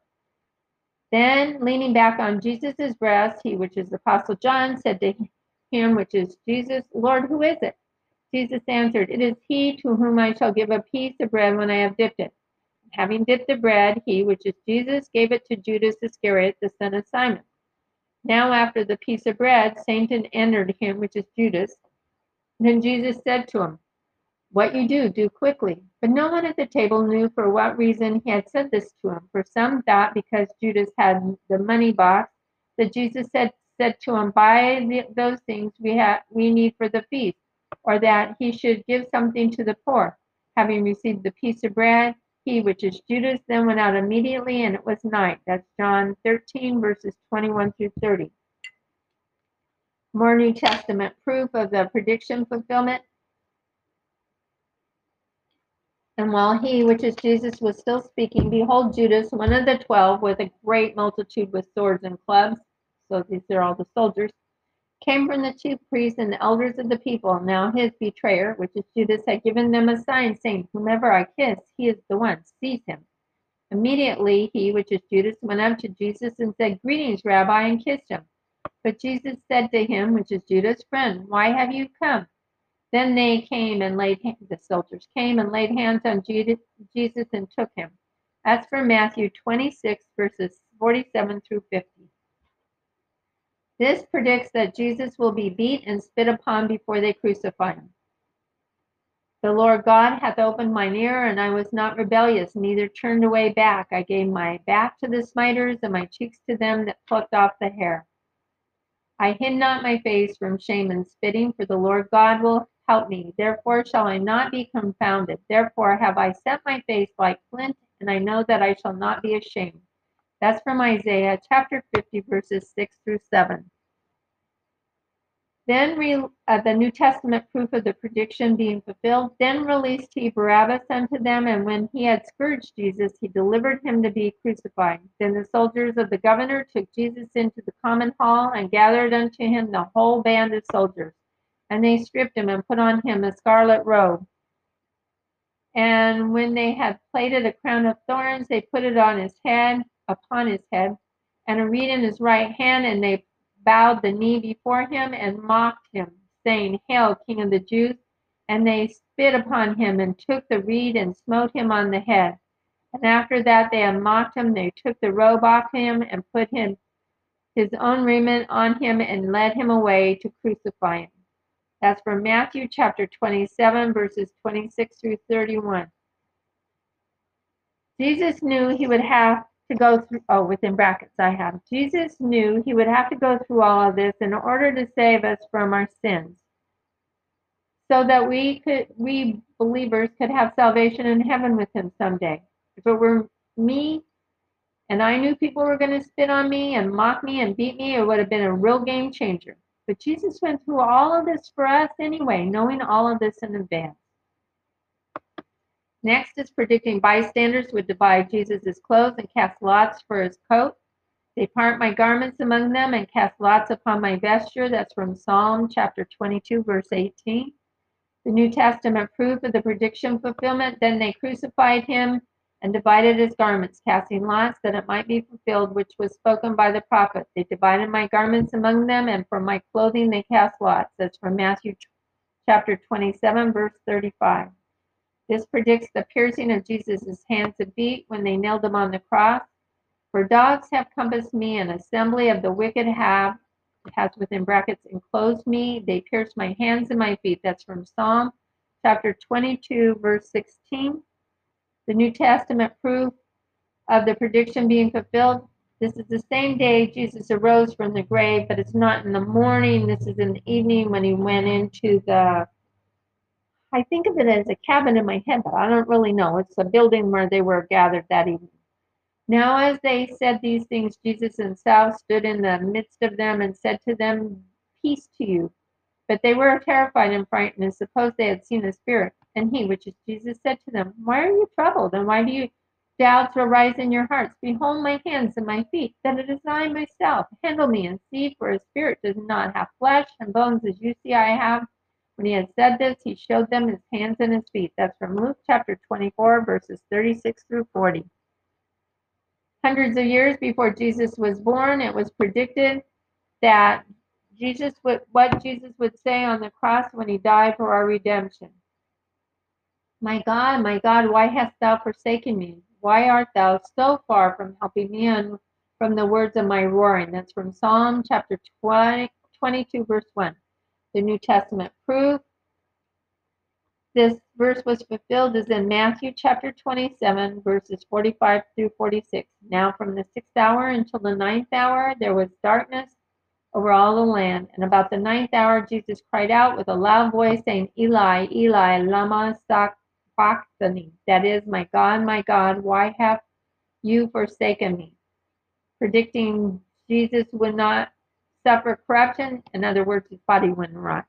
Then, leaning back on Jesus' breast, he, which is the Apostle John, said to him, which is Jesus, Lord, who is it? Jesus answered, It is he to whom I shall give a piece of bread when I have dipped it. Having dipped the bread, he, which is Jesus, gave it to Judas Iscariot, the son of Simon. Now, after the piece of bread, Satan entered him, which is Judas. Then Jesus said to him, What you do, do quickly. But no one at the table knew for what reason he had said this to him. For some thought because Judas had the money box, that Jesus said, said to him, Buy the, those things we, have, we need for the feast, or that he should give something to the poor. Having received the piece of bread, he, which is Judas, then went out immediately, and it was night. That's John 13, verses 21 through 30. More New Testament proof of the prediction fulfillment. And while he, which is Jesus, was still speaking, behold, Judas, one of the twelve, with a great multitude with swords and clubs, so these are all the soldiers, came from the chief priests and the elders of the people. Now his betrayer, which is Judas, had given them a sign, saying, Whomever I kiss, he is the one, seize him. Immediately he, which is Judas, went up to Jesus and said, Greetings, Rabbi, and kissed him. But Jesus said to him, which is Judas, Friend, why have you come? Then they came and laid the soldiers came and laid hands on Jesus and took him. As for Matthew 26, verses 47 through 50. This predicts that Jesus will be beat and spit upon before they crucify him. The Lord God hath opened mine ear, and I was not rebellious, neither turned away back. I gave my back to the smiters, and my cheeks to them that plucked off the hair. I hid not my face from shame and spitting, for the Lord God will help me. Therefore shall I not be confounded. Therefore have I set my face like flint, and I know that I shall not be ashamed. That's from Isaiah chapter 50, verses 6 through 7. Then re, uh, the New Testament proof of the prediction being fulfilled. Then released he Barabbas unto them, and when he had scourged Jesus, he delivered him to be crucified. Then the soldiers of the governor took Jesus into the common hall and gathered unto him the whole band of soldiers and they stripped him and put on him a scarlet robe. And when they had plaited a crown of thorns, they put it on his head, upon his head, and a reed in his right hand, and they bowed the knee before him and mocked him, saying, Hail, King of the Jews! And they spit upon him and took the reed and smote him on the head. And after that they had mocked him, they took the robe off him and put him his own raiment on him and led him away to crucify him. That's from Matthew chapter 27, verses 26 through 31. Jesus knew he would have to go through, oh, within brackets I have. Jesus knew he would have to go through all of this in order to save us from our sins. So that we could, we believers could have salvation in heaven with him someday. If it were me and I knew people were going to spit on me and mock me and beat me, it would have been a real game changer. But Jesus went through all of this for us anyway, knowing all of this in advance. Next is predicting bystanders would divide Jesus' clothes and cast lots for his coat. They part my garments among them and cast lots upon my vesture. That's from Psalm chapter 22, verse 18. The New Testament proof of the prediction fulfillment. Then they crucified him and divided his garments, casting lots that it might be fulfilled, which was spoken by the prophet. They divided my garments among them, and for my clothing they cast lots. That's from Matthew chapter 27, verse 35. This predicts the piercing of Jesus' hands and feet when they nailed him on the cross. For dogs have compassed me, an assembly of the wicked have, has within brackets enclosed me. They pierced my hands and my feet. That's from Psalm chapter 22, verse 16 the New Testament proof of the prediction being fulfilled. This is the same day Jesus arose from the grave, but it's not in the morning. This is in the evening when he went into the, I think of it as a cabin in my head, but I don't really know. It's a building where they were gathered that evening. Now, as they said these things, Jesus himself stood in the midst of them and said to them, Peace to you. But they were terrified and frightened and supposed they had seen a spirit. And he, which is Jesus, said to them, Why are you troubled? And why do you doubts arise in your hearts? Behold my hands and my feet, that it is I myself. Handle me and see, for a spirit does not have flesh and bones as you see I have. When he had said this, he showed them his hands and his feet. That's from Luke chapter 24, verses 36 through 40. Hundreds of years before Jesus was born, it was predicted that Jesus would, what Jesus would say on the cross when he died for our redemption. My God, my God, why hast thou forsaken me? Why art thou so far from helping me and from the words of my roaring? That's from Psalm chapter 20, 22, verse 1. The New Testament proof this verse was fulfilled is in Matthew chapter 27, verses 45 through 46. Now, from the sixth hour until the ninth hour, there was darkness over all the land. And about the ninth hour, Jesus cried out with a loud voice, saying, Eli, Eli, lama sabachthani. That is, my God, my God, why have you forsaken me? Predicting Jesus would not suffer corruption. In other words, his body wouldn't rot.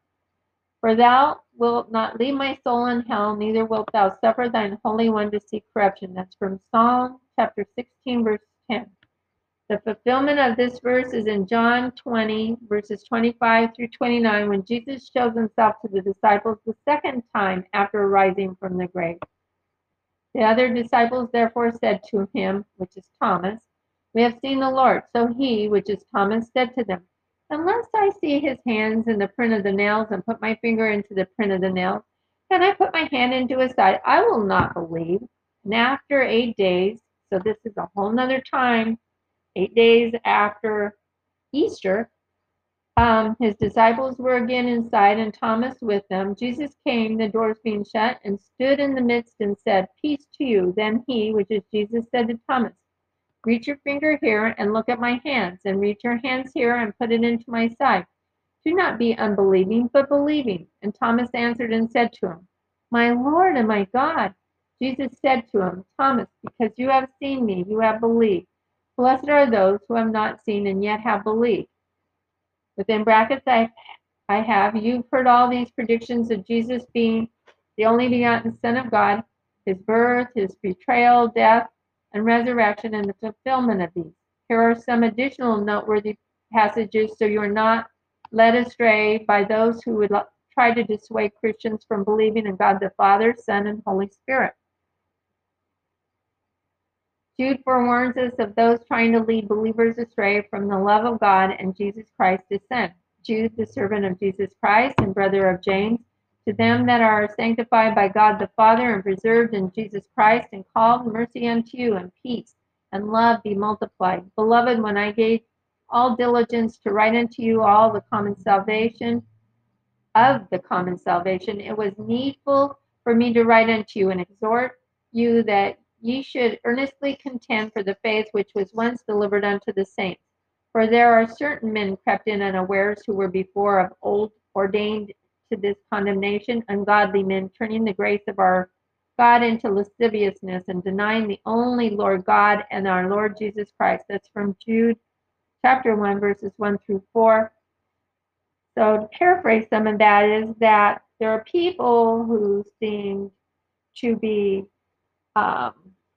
For thou wilt not leave my soul in hell, neither wilt thou suffer thine Holy One to see corruption. That's from Psalm chapter 16, verse 10. The fulfillment of this verse is in John 20, verses 25 through 29, when Jesus shows himself to the disciples the second time after rising from the grave. The other disciples therefore said to him, which is Thomas, We have seen the Lord. So he, which is Thomas, said to them, Unless I see his hands in the print of the nails and put my finger into the print of the nails, and I put my hand into his side, I will not believe. And after eight days, so this is a whole nother time, eight days after Easter, um, his disciples were again inside and Thomas with them. Jesus came, the doors being shut, and stood in the midst and said, Peace to you. Then he, which is Jesus, said to Thomas, Reach your finger here and look at my hands, and reach your hands here and put it into my side. Do not be unbelieving, but believing. And Thomas answered and said to him, My Lord and my God. Jesus said to him, Thomas, because you have seen me, you have believed. Blessed are those who have not seen and yet have believed. Within brackets, I, I have, you've heard all these predictions of Jesus being the only begotten Son of God, his birth, his betrayal, death, and resurrection and the fulfillment of these. Here are some additional noteworthy passages so you're not led astray by those who would try to dissuade Christians from believing in God the Father, Son, and Holy Spirit. Jude forewarns us of those trying to lead believers astray from the love of God and Jesus Christ Son. Jude, the servant of Jesus Christ and brother of James, to them that are sanctified by God the Father and preserved in Jesus Christ and called, mercy unto you and peace and love be multiplied. Beloved, when I gave all diligence to write unto you all the common salvation of the common salvation, it was needful for me to write unto you and exhort you that ye should earnestly contend for the faith which was once delivered unto the saints. For there are certain men crept in unawares who were before of old ordained to this condemnation, ungodly men, turning the grace of our God into lasciviousness and denying the only Lord God and our Lord Jesus Christ. That's from Jude chapter 1, verses 1 through 4. So, to paraphrase some of that, is that there are people who seem to be um,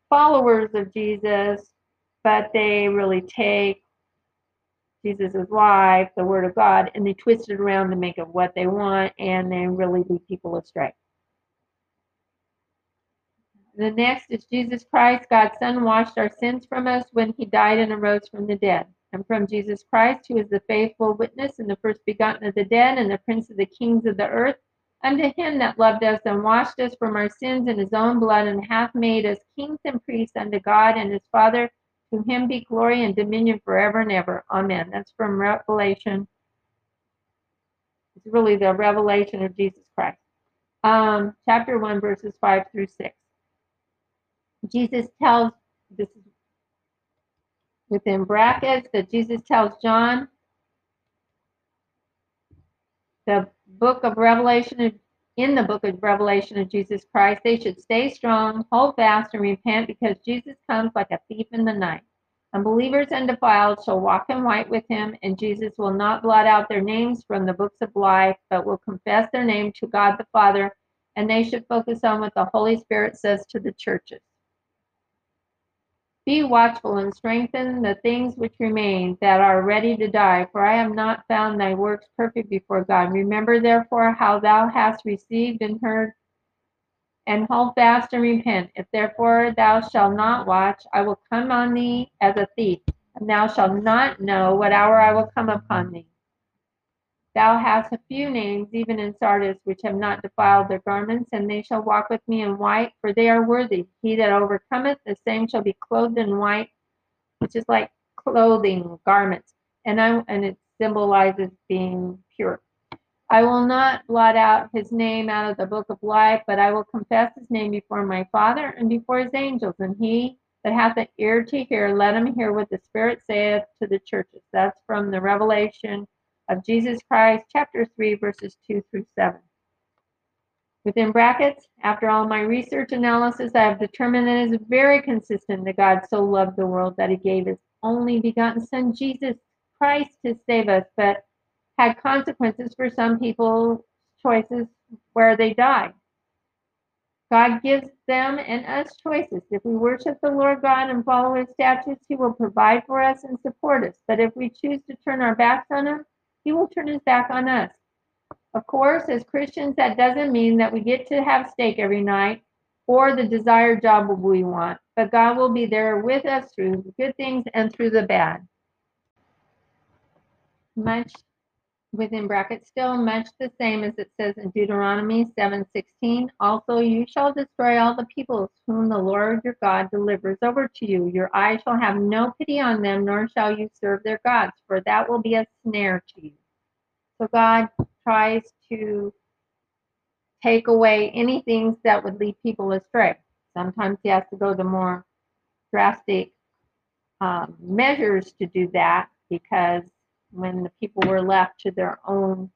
followers of Jesus, but they really take Jesus' is life, the Word of God, and they twist it around to make it what they want, and they really lead people astray. The next is Jesus Christ, God's Son, washed our sins from us when he died and arose from the dead. And from Jesus Christ, who is the faithful witness and the first begotten of the dead and the prince of the kings of the earth, unto him that loved us and washed us from our sins in his own blood and hath made us kings and priests unto God and his Father to him be glory and dominion forever and ever. Amen. That's from Revelation. It's really the revelation of Jesus Christ. Um, chapter 1, verses 5 through 6. Jesus tells, this is within brackets that Jesus tells John the book of Revelation, in the book of Revelation of Jesus Christ, they should stay strong, hold fast, and repent because Jesus comes like a thief in the night. Unbelievers and defiled shall walk in white with him, and Jesus will not blot out their names from the books of life, but will confess their name to God the Father, and they should focus on what the Holy Spirit says to the churches. Be watchful and strengthen the things which remain that are ready to die, for I have not found thy works perfect before God. Remember therefore how thou hast received and heard, and hold fast and repent. If therefore thou shalt not watch, I will come on thee as a thief, and thou shalt not know what hour I will come upon thee. Thou hast a few names, even in Sardis, which have not defiled their garments, and they shall walk with me in white, for they are worthy. He that overcometh, the same shall be clothed in white, which is like clothing, garments, and I and it symbolizes being pure. I will not blot out his name out of the book of life, but I will confess his name before my Father and before his angels. And he that hath an ear to hear, let him hear what the Spirit saith to the churches. That's from the Revelation of Jesus Christ, chapter 3, verses 2 through 7. Within brackets, after all my research analysis, I have determined that it is very consistent that God so loved the world that he gave his only begotten Son, Jesus Christ, to save us, but had consequences for some people's choices where they die. God gives them and us choices. If we worship the Lord God and follow his statutes, he will provide for us and support us. But if we choose to turn our backs on him, he will turn his back on us. Of course, as Christians, that doesn't mean that we get to have steak every night or the desired job we want, but God will be there with us through the good things and through the bad. Much within brackets still much the same as it says in Deuteronomy 7:16 also you shall destroy all the peoples whom the Lord your God delivers over to you. Your eye shall have no pity on them nor shall you serve their gods for that will be a snare to you. So God tries to take away any things that would lead people astray. Sometimes he has to go to more drastic um, measures to do that because when the people were left to their own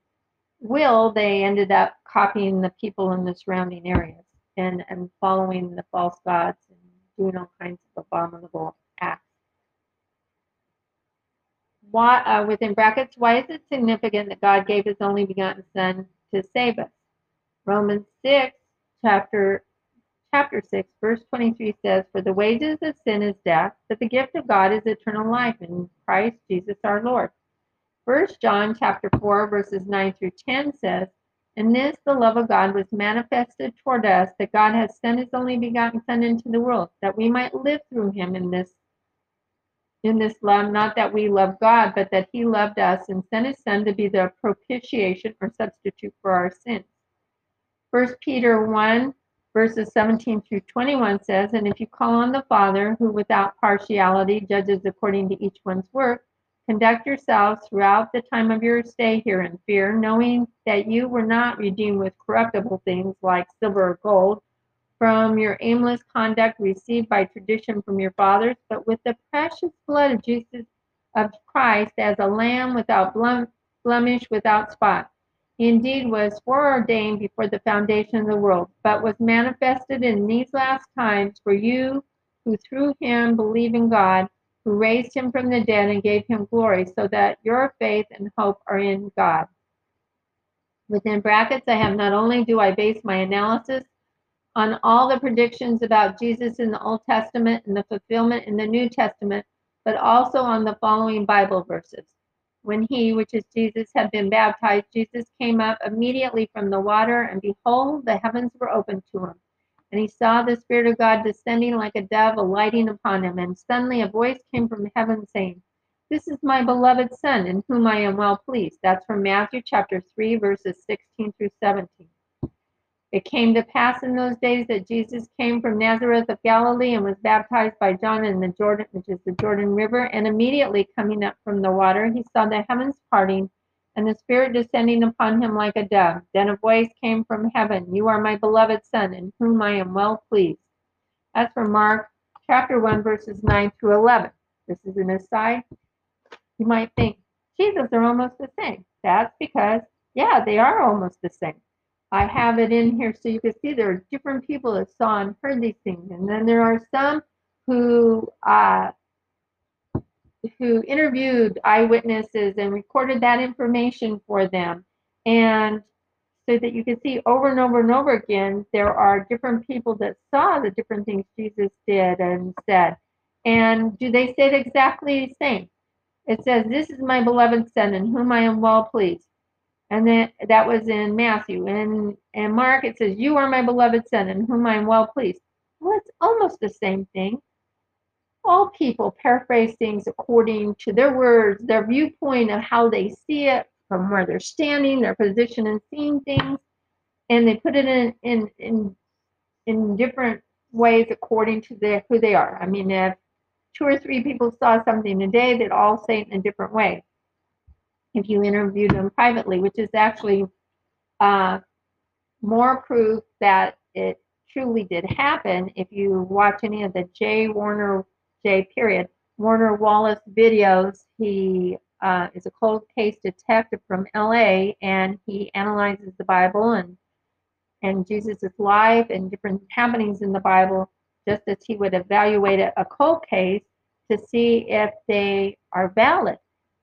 will, they ended up copying the people in the surrounding areas and, and following the false gods and doing all kinds of abominable acts. Why, uh, within brackets, why is it significant that God gave his only begotten Son to save us? Romans 6, chapter chapter 6, verse 23 says, For the wages of sin is death, but the gift of God is eternal life in Christ Jesus our Lord. First John chapter 4 verses 9 through 10 says, In this the love of God was manifested toward us, that God has sent his only begotten Son into the world, that we might live through him in this in this love, not that we love God, but that he loved us and sent his Son to be the propitiation or substitute for our sins. First Peter 1 verses 17 through 21 says, And if you call on the Father, who without partiality judges according to each one's work, Conduct yourselves throughout the time of your stay here in fear, knowing that you were not redeemed with corruptible things like silver or gold from your aimless conduct received by tradition from your fathers, but with the precious blood of Jesus of Christ as a lamb without blemish, without spot. He indeed was foreordained before the foundation of the world, but was manifested in these last times for you who through him believe in God who raised him from the dead and gave him glory, so that your faith and hope are in God. Within brackets, I have not only do I base my analysis on all the predictions about Jesus in the Old Testament and the fulfillment in the New Testament, but also on the following Bible verses. When he, which is Jesus, had been baptized, Jesus came up immediately from the water, and behold, the heavens were opened to him and he saw the Spirit of God descending like a dove, alighting upon him. And suddenly a voice came from heaven saying, This is my beloved Son, in whom I am well pleased. That's from Matthew chapter 3, verses 16 through 17. It came to pass in those days that Jesus came from Nazareth of Galilee and was baptized by John in the Jordan, which is the Jordan River. And immediately coming up from the water, he saw the heavens parting and the Spirit descending upon him like a dove. Then a voice came from heaven You are my beloved Son, in whom I am well pleased. As for Mark chapter 1, verses 9 through 11. this is an aside, you might think, Jesus are almost the same. That's because, yeah, they are almost the same. I have it in here so you can see there are different people that saw and heard these things. And then there are some who uh, who interviewed eyewitnesses and recorded that information for them. And so that you can see over and over and over again, there are different people that saw the different things Jesus did and said. And do they say it exactly the same? It says, This is my beloved Son in whom I am well pleased. And then that was in Matthew. And and Mark, it says, You are my beloved Son in whom I am well pleased. Well, it's almost the same thing. All people paraphrase things according to their words, their viewpoint of how they see it, from where they're standing, their position and seeing things, and they put it in in in, in different ways according to their who they are. I mean, if two or three people saw something today, they'd all say it in a different way. If you interview them privately, which is actually uh, more proof that it truly did happen, if you watch any of the J. Warner J. Period Warner Wallace videos, he uh, is a cold case detective from LA, and he analyzes the Bible and and Jesus' life and different happenings in the Bible, just as he would evaluate a cold case to see if they are valid.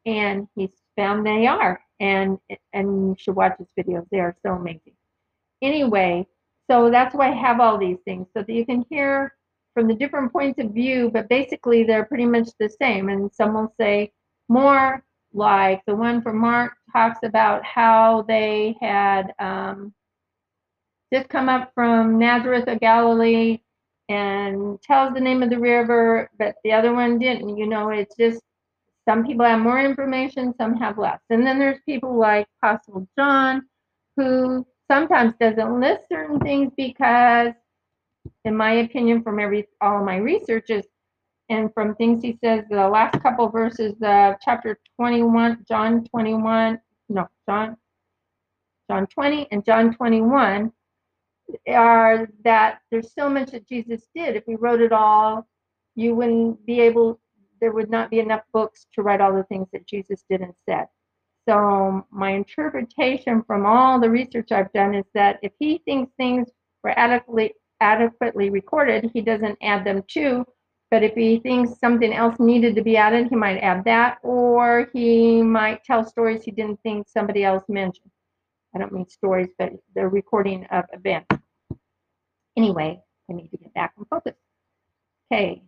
And he's found they are. And and you should watch his videos; they are so amazing. Anyway, so that's why I have all these things so that you can hear from the different points of view, but basically they're pretty much the same. And some will say more like the one from Mark talks about how they had um, just come up from Nazareth of Galilee and tells the name of the river, but the other one didn't. You know, it's just some people have more information, some have less. And then there's people like Apostle John who sometimes doesn't list certain things because, in my opinion, from every all of my researches, and from things he says, the last couple verses of chapter 21, John 21, no, John, John 20 and John 21 are that there's so much that Jesus did. If we wrote it all, you wouldn't be able, there would not be enough books to write all the things that Jesus did and said. So my interpretation from all the research I've done is that if he thinks things were adequately adequately recorded, he doesn't add them to but if he thinks something else needed to be added, he might add that, or he might tell stories he didn't think somebody else mentioned. I don't mean stories, but the recording of events. Anyway, I need to get back on focus. Okay.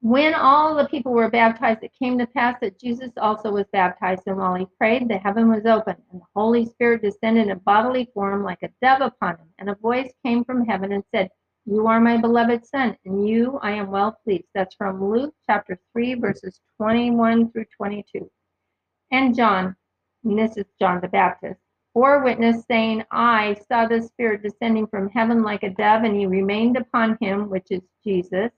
When all the people were baptized, it came to pass that Jesus also was baptized, and while he prayed, the heaven was opened, and the Holy Spirit descended in bodily form like a dove upon him, and a voice came from heaven and said, you are my beloved son, and you I am well pleased. That's from Luke chapter 3, verses 21 through 22. And John, and this is John the Baptist, bore witness, saying, I saw the Spirit descending from heaven like a dove, and he remained upon him, which is Jesus.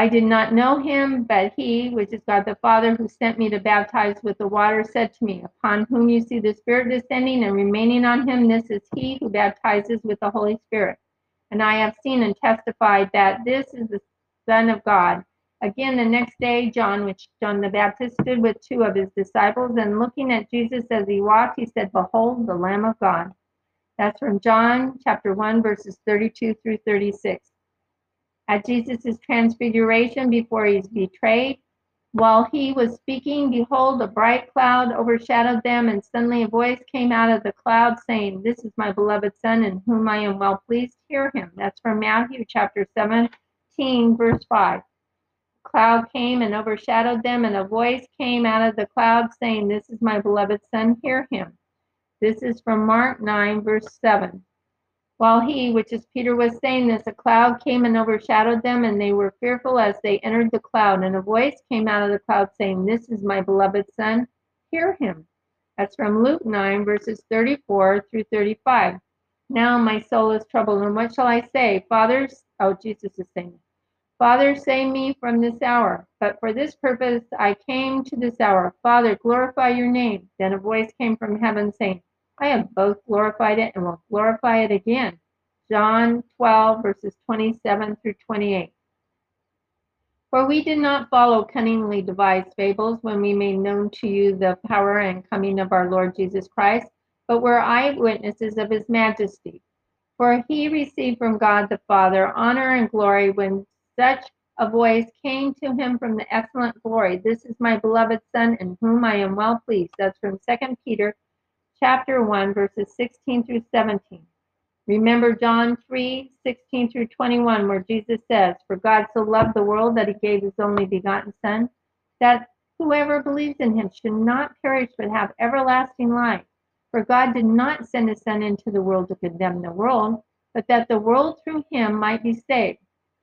I did not know him, but he, which is God the Father, who sent me to baptize with the water, said to me, Upon whom you see the Spirit descending and remaining on him, this is he who baptizes with the Holy Spirit. And I have seen and testified that this is the Son of God. Again, the next day, John, which John the Baptist, stood with two of his disciples, and looking at Jesus as he walked, he said, Behold, the Lamb of God. That's from John chapter 1, verses 32 through 36 at Jesus' transfiguration before he's betrayed. While he was speaking, behold, a bright cloud overshadowed them, and suddenly a voice came out of the cloud saying, This is my beloved Son, in whom I am well pleased. Hear him. That's from Matthew chapter 17, verse 5. A cloud came and overshadowed them, and a voice came out of the cloud saying, This is my beloved Son, hear him. This is from Mark 9, verse 7. While he, which is Peter, was saying this, a cloud came and overshadowed them, and they were fearful as they entered the cloud. And a voice came out of the cloud saying, This is my beloved Son, hear him. That's from Luke 9, verses 34 through 35. Now my soul is troubled, and what shall I say? Fathers, oh, Jesus is saying, Father, save me from this hour. But for this purpose I came to this hour. Father, glorify your name. Then a voice came from heaven saying, I have both glorified it and will glorify it again. John 12, verses 27 through 28. For we did not follow cunningly devised fables when we made known to you the power and coming of our Lord Jesus Christ, but were eyewitnesses of his majesty. For he received from God the Father honor and glory when such a voice came to him from the excellent glory. This is my beloved Son, in whom I am well pleased. That's from 2 Peter chapter 1, verses 16 through 17. Remember John 3, 16 through 21, where Jesus says, For God so loved the world that he gave his only begotten Son, that whoever believes in him should not perish but have everlasting life. For God did not send his Son into the world to condemn the world, but that the world through him might be saved.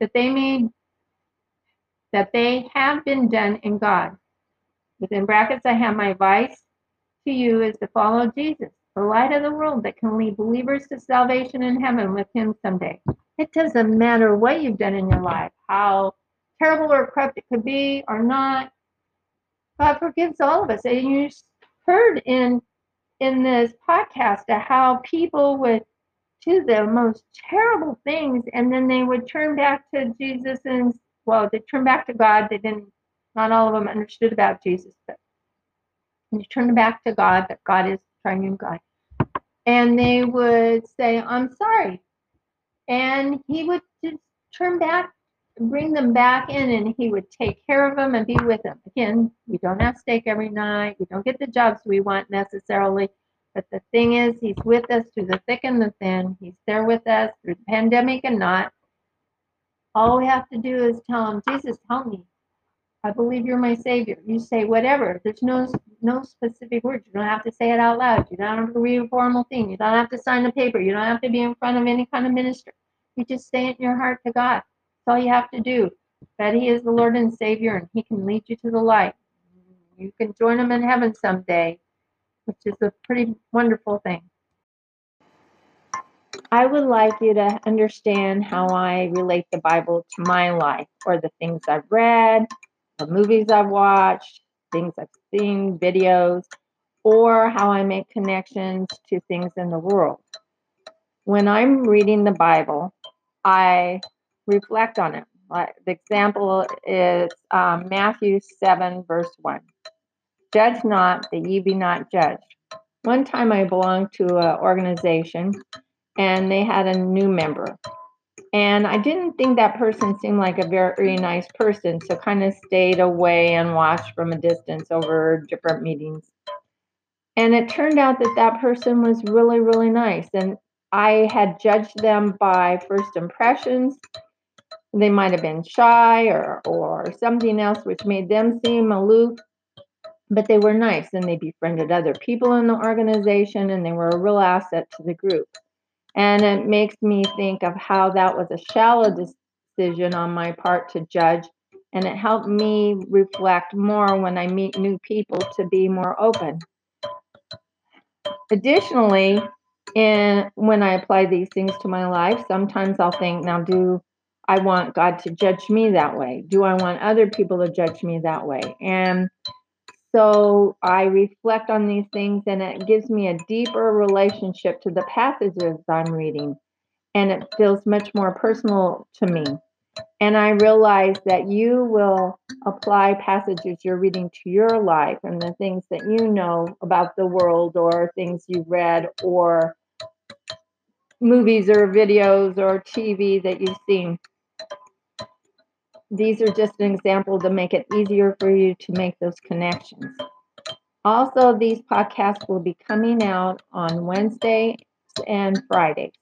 that they may, that they have been done in God. Within brackets, I have my advice to you is to follow Jesus, the light of the world that can lead believers to salvation in heaven with Him someday. It doesn't matter what you've done in your life, how terrible or corrupt it could be or not. God forgives all of us. And you heard in in this podcast how people would do the most terrible things and then they would turn back to Jesus and well, they turn back to God. They didn't not all of them understood about Jesus, but you turn back to God, that God is triune God. And they would say, I'm sorry. And he would just turn back, bring them back in, and he would take care of them and be with them. Again, we don't have steak every night. We don't get the jobs we want necessarily. But the thing is, he's with us through the thick and the thin. He's there with us through the pandemic and not. All we have to do is tell him, Jesus, help me. I believe you're my savior. You say whatever. There's no no specific words. You don't have to say it out loud. You don't have to read a formal thing. You don't have to sign a paper. You don't have to be in front of any kind of minister. You just say it in your heart to God. That's all you have to do. That He is the Lord and Savior, and He can lead you to the light. You can join Him in heaven someday, which is a pretty wonderful thing. I would like you to understand how I relate the Bible to my life or the things I've read, the movies I've watched, things I've seen, videos, or how I make connections to things in the world. When I'm reading the Bible, I reflect on it. The example is um, Matthew 7, verse 1. Judge not that ye be not judged. One time I belonged to an organization and they had a new member. And I didn't think that person seemed like a very nice person, so kind of stayed away and watched from a distance over different meetings. And it turned out that that person was really, really nice. And I had judged them by first impressions. They might have been shy or, or something else which made them seem aloof, but they were nice and they befriended other people in the organization and they were a real asset to the group. And it makes me think of how that was a shallow decision on my part to judge. And it helped me reflect more when I meet new people to be more open. Additionally, in, when I apply these things to my life, sometimes I'll think, now, do I want God to judge me that way? Do I want other people to judge me that way? And so I reflect on these things and it gives me a deeper relationship to the passages I'm reading. And it feels much more personal to me. And I realize that you will apply passages you're reading to your life and the things that you know about the world or things you've read or movies or videos or TV that you've seen these are just an example to make it easier for you to make those connections. Also, these podcasts will be coming out on Wednesday and Friday.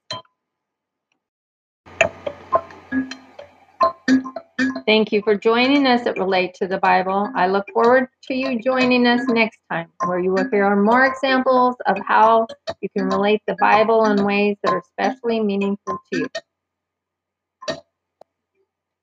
Thank you for joining us at Relate to the Bible. I look forward to you joining us next time, where you will hear more examples of how you can relate the Bible in ways that are especially meaningful to you.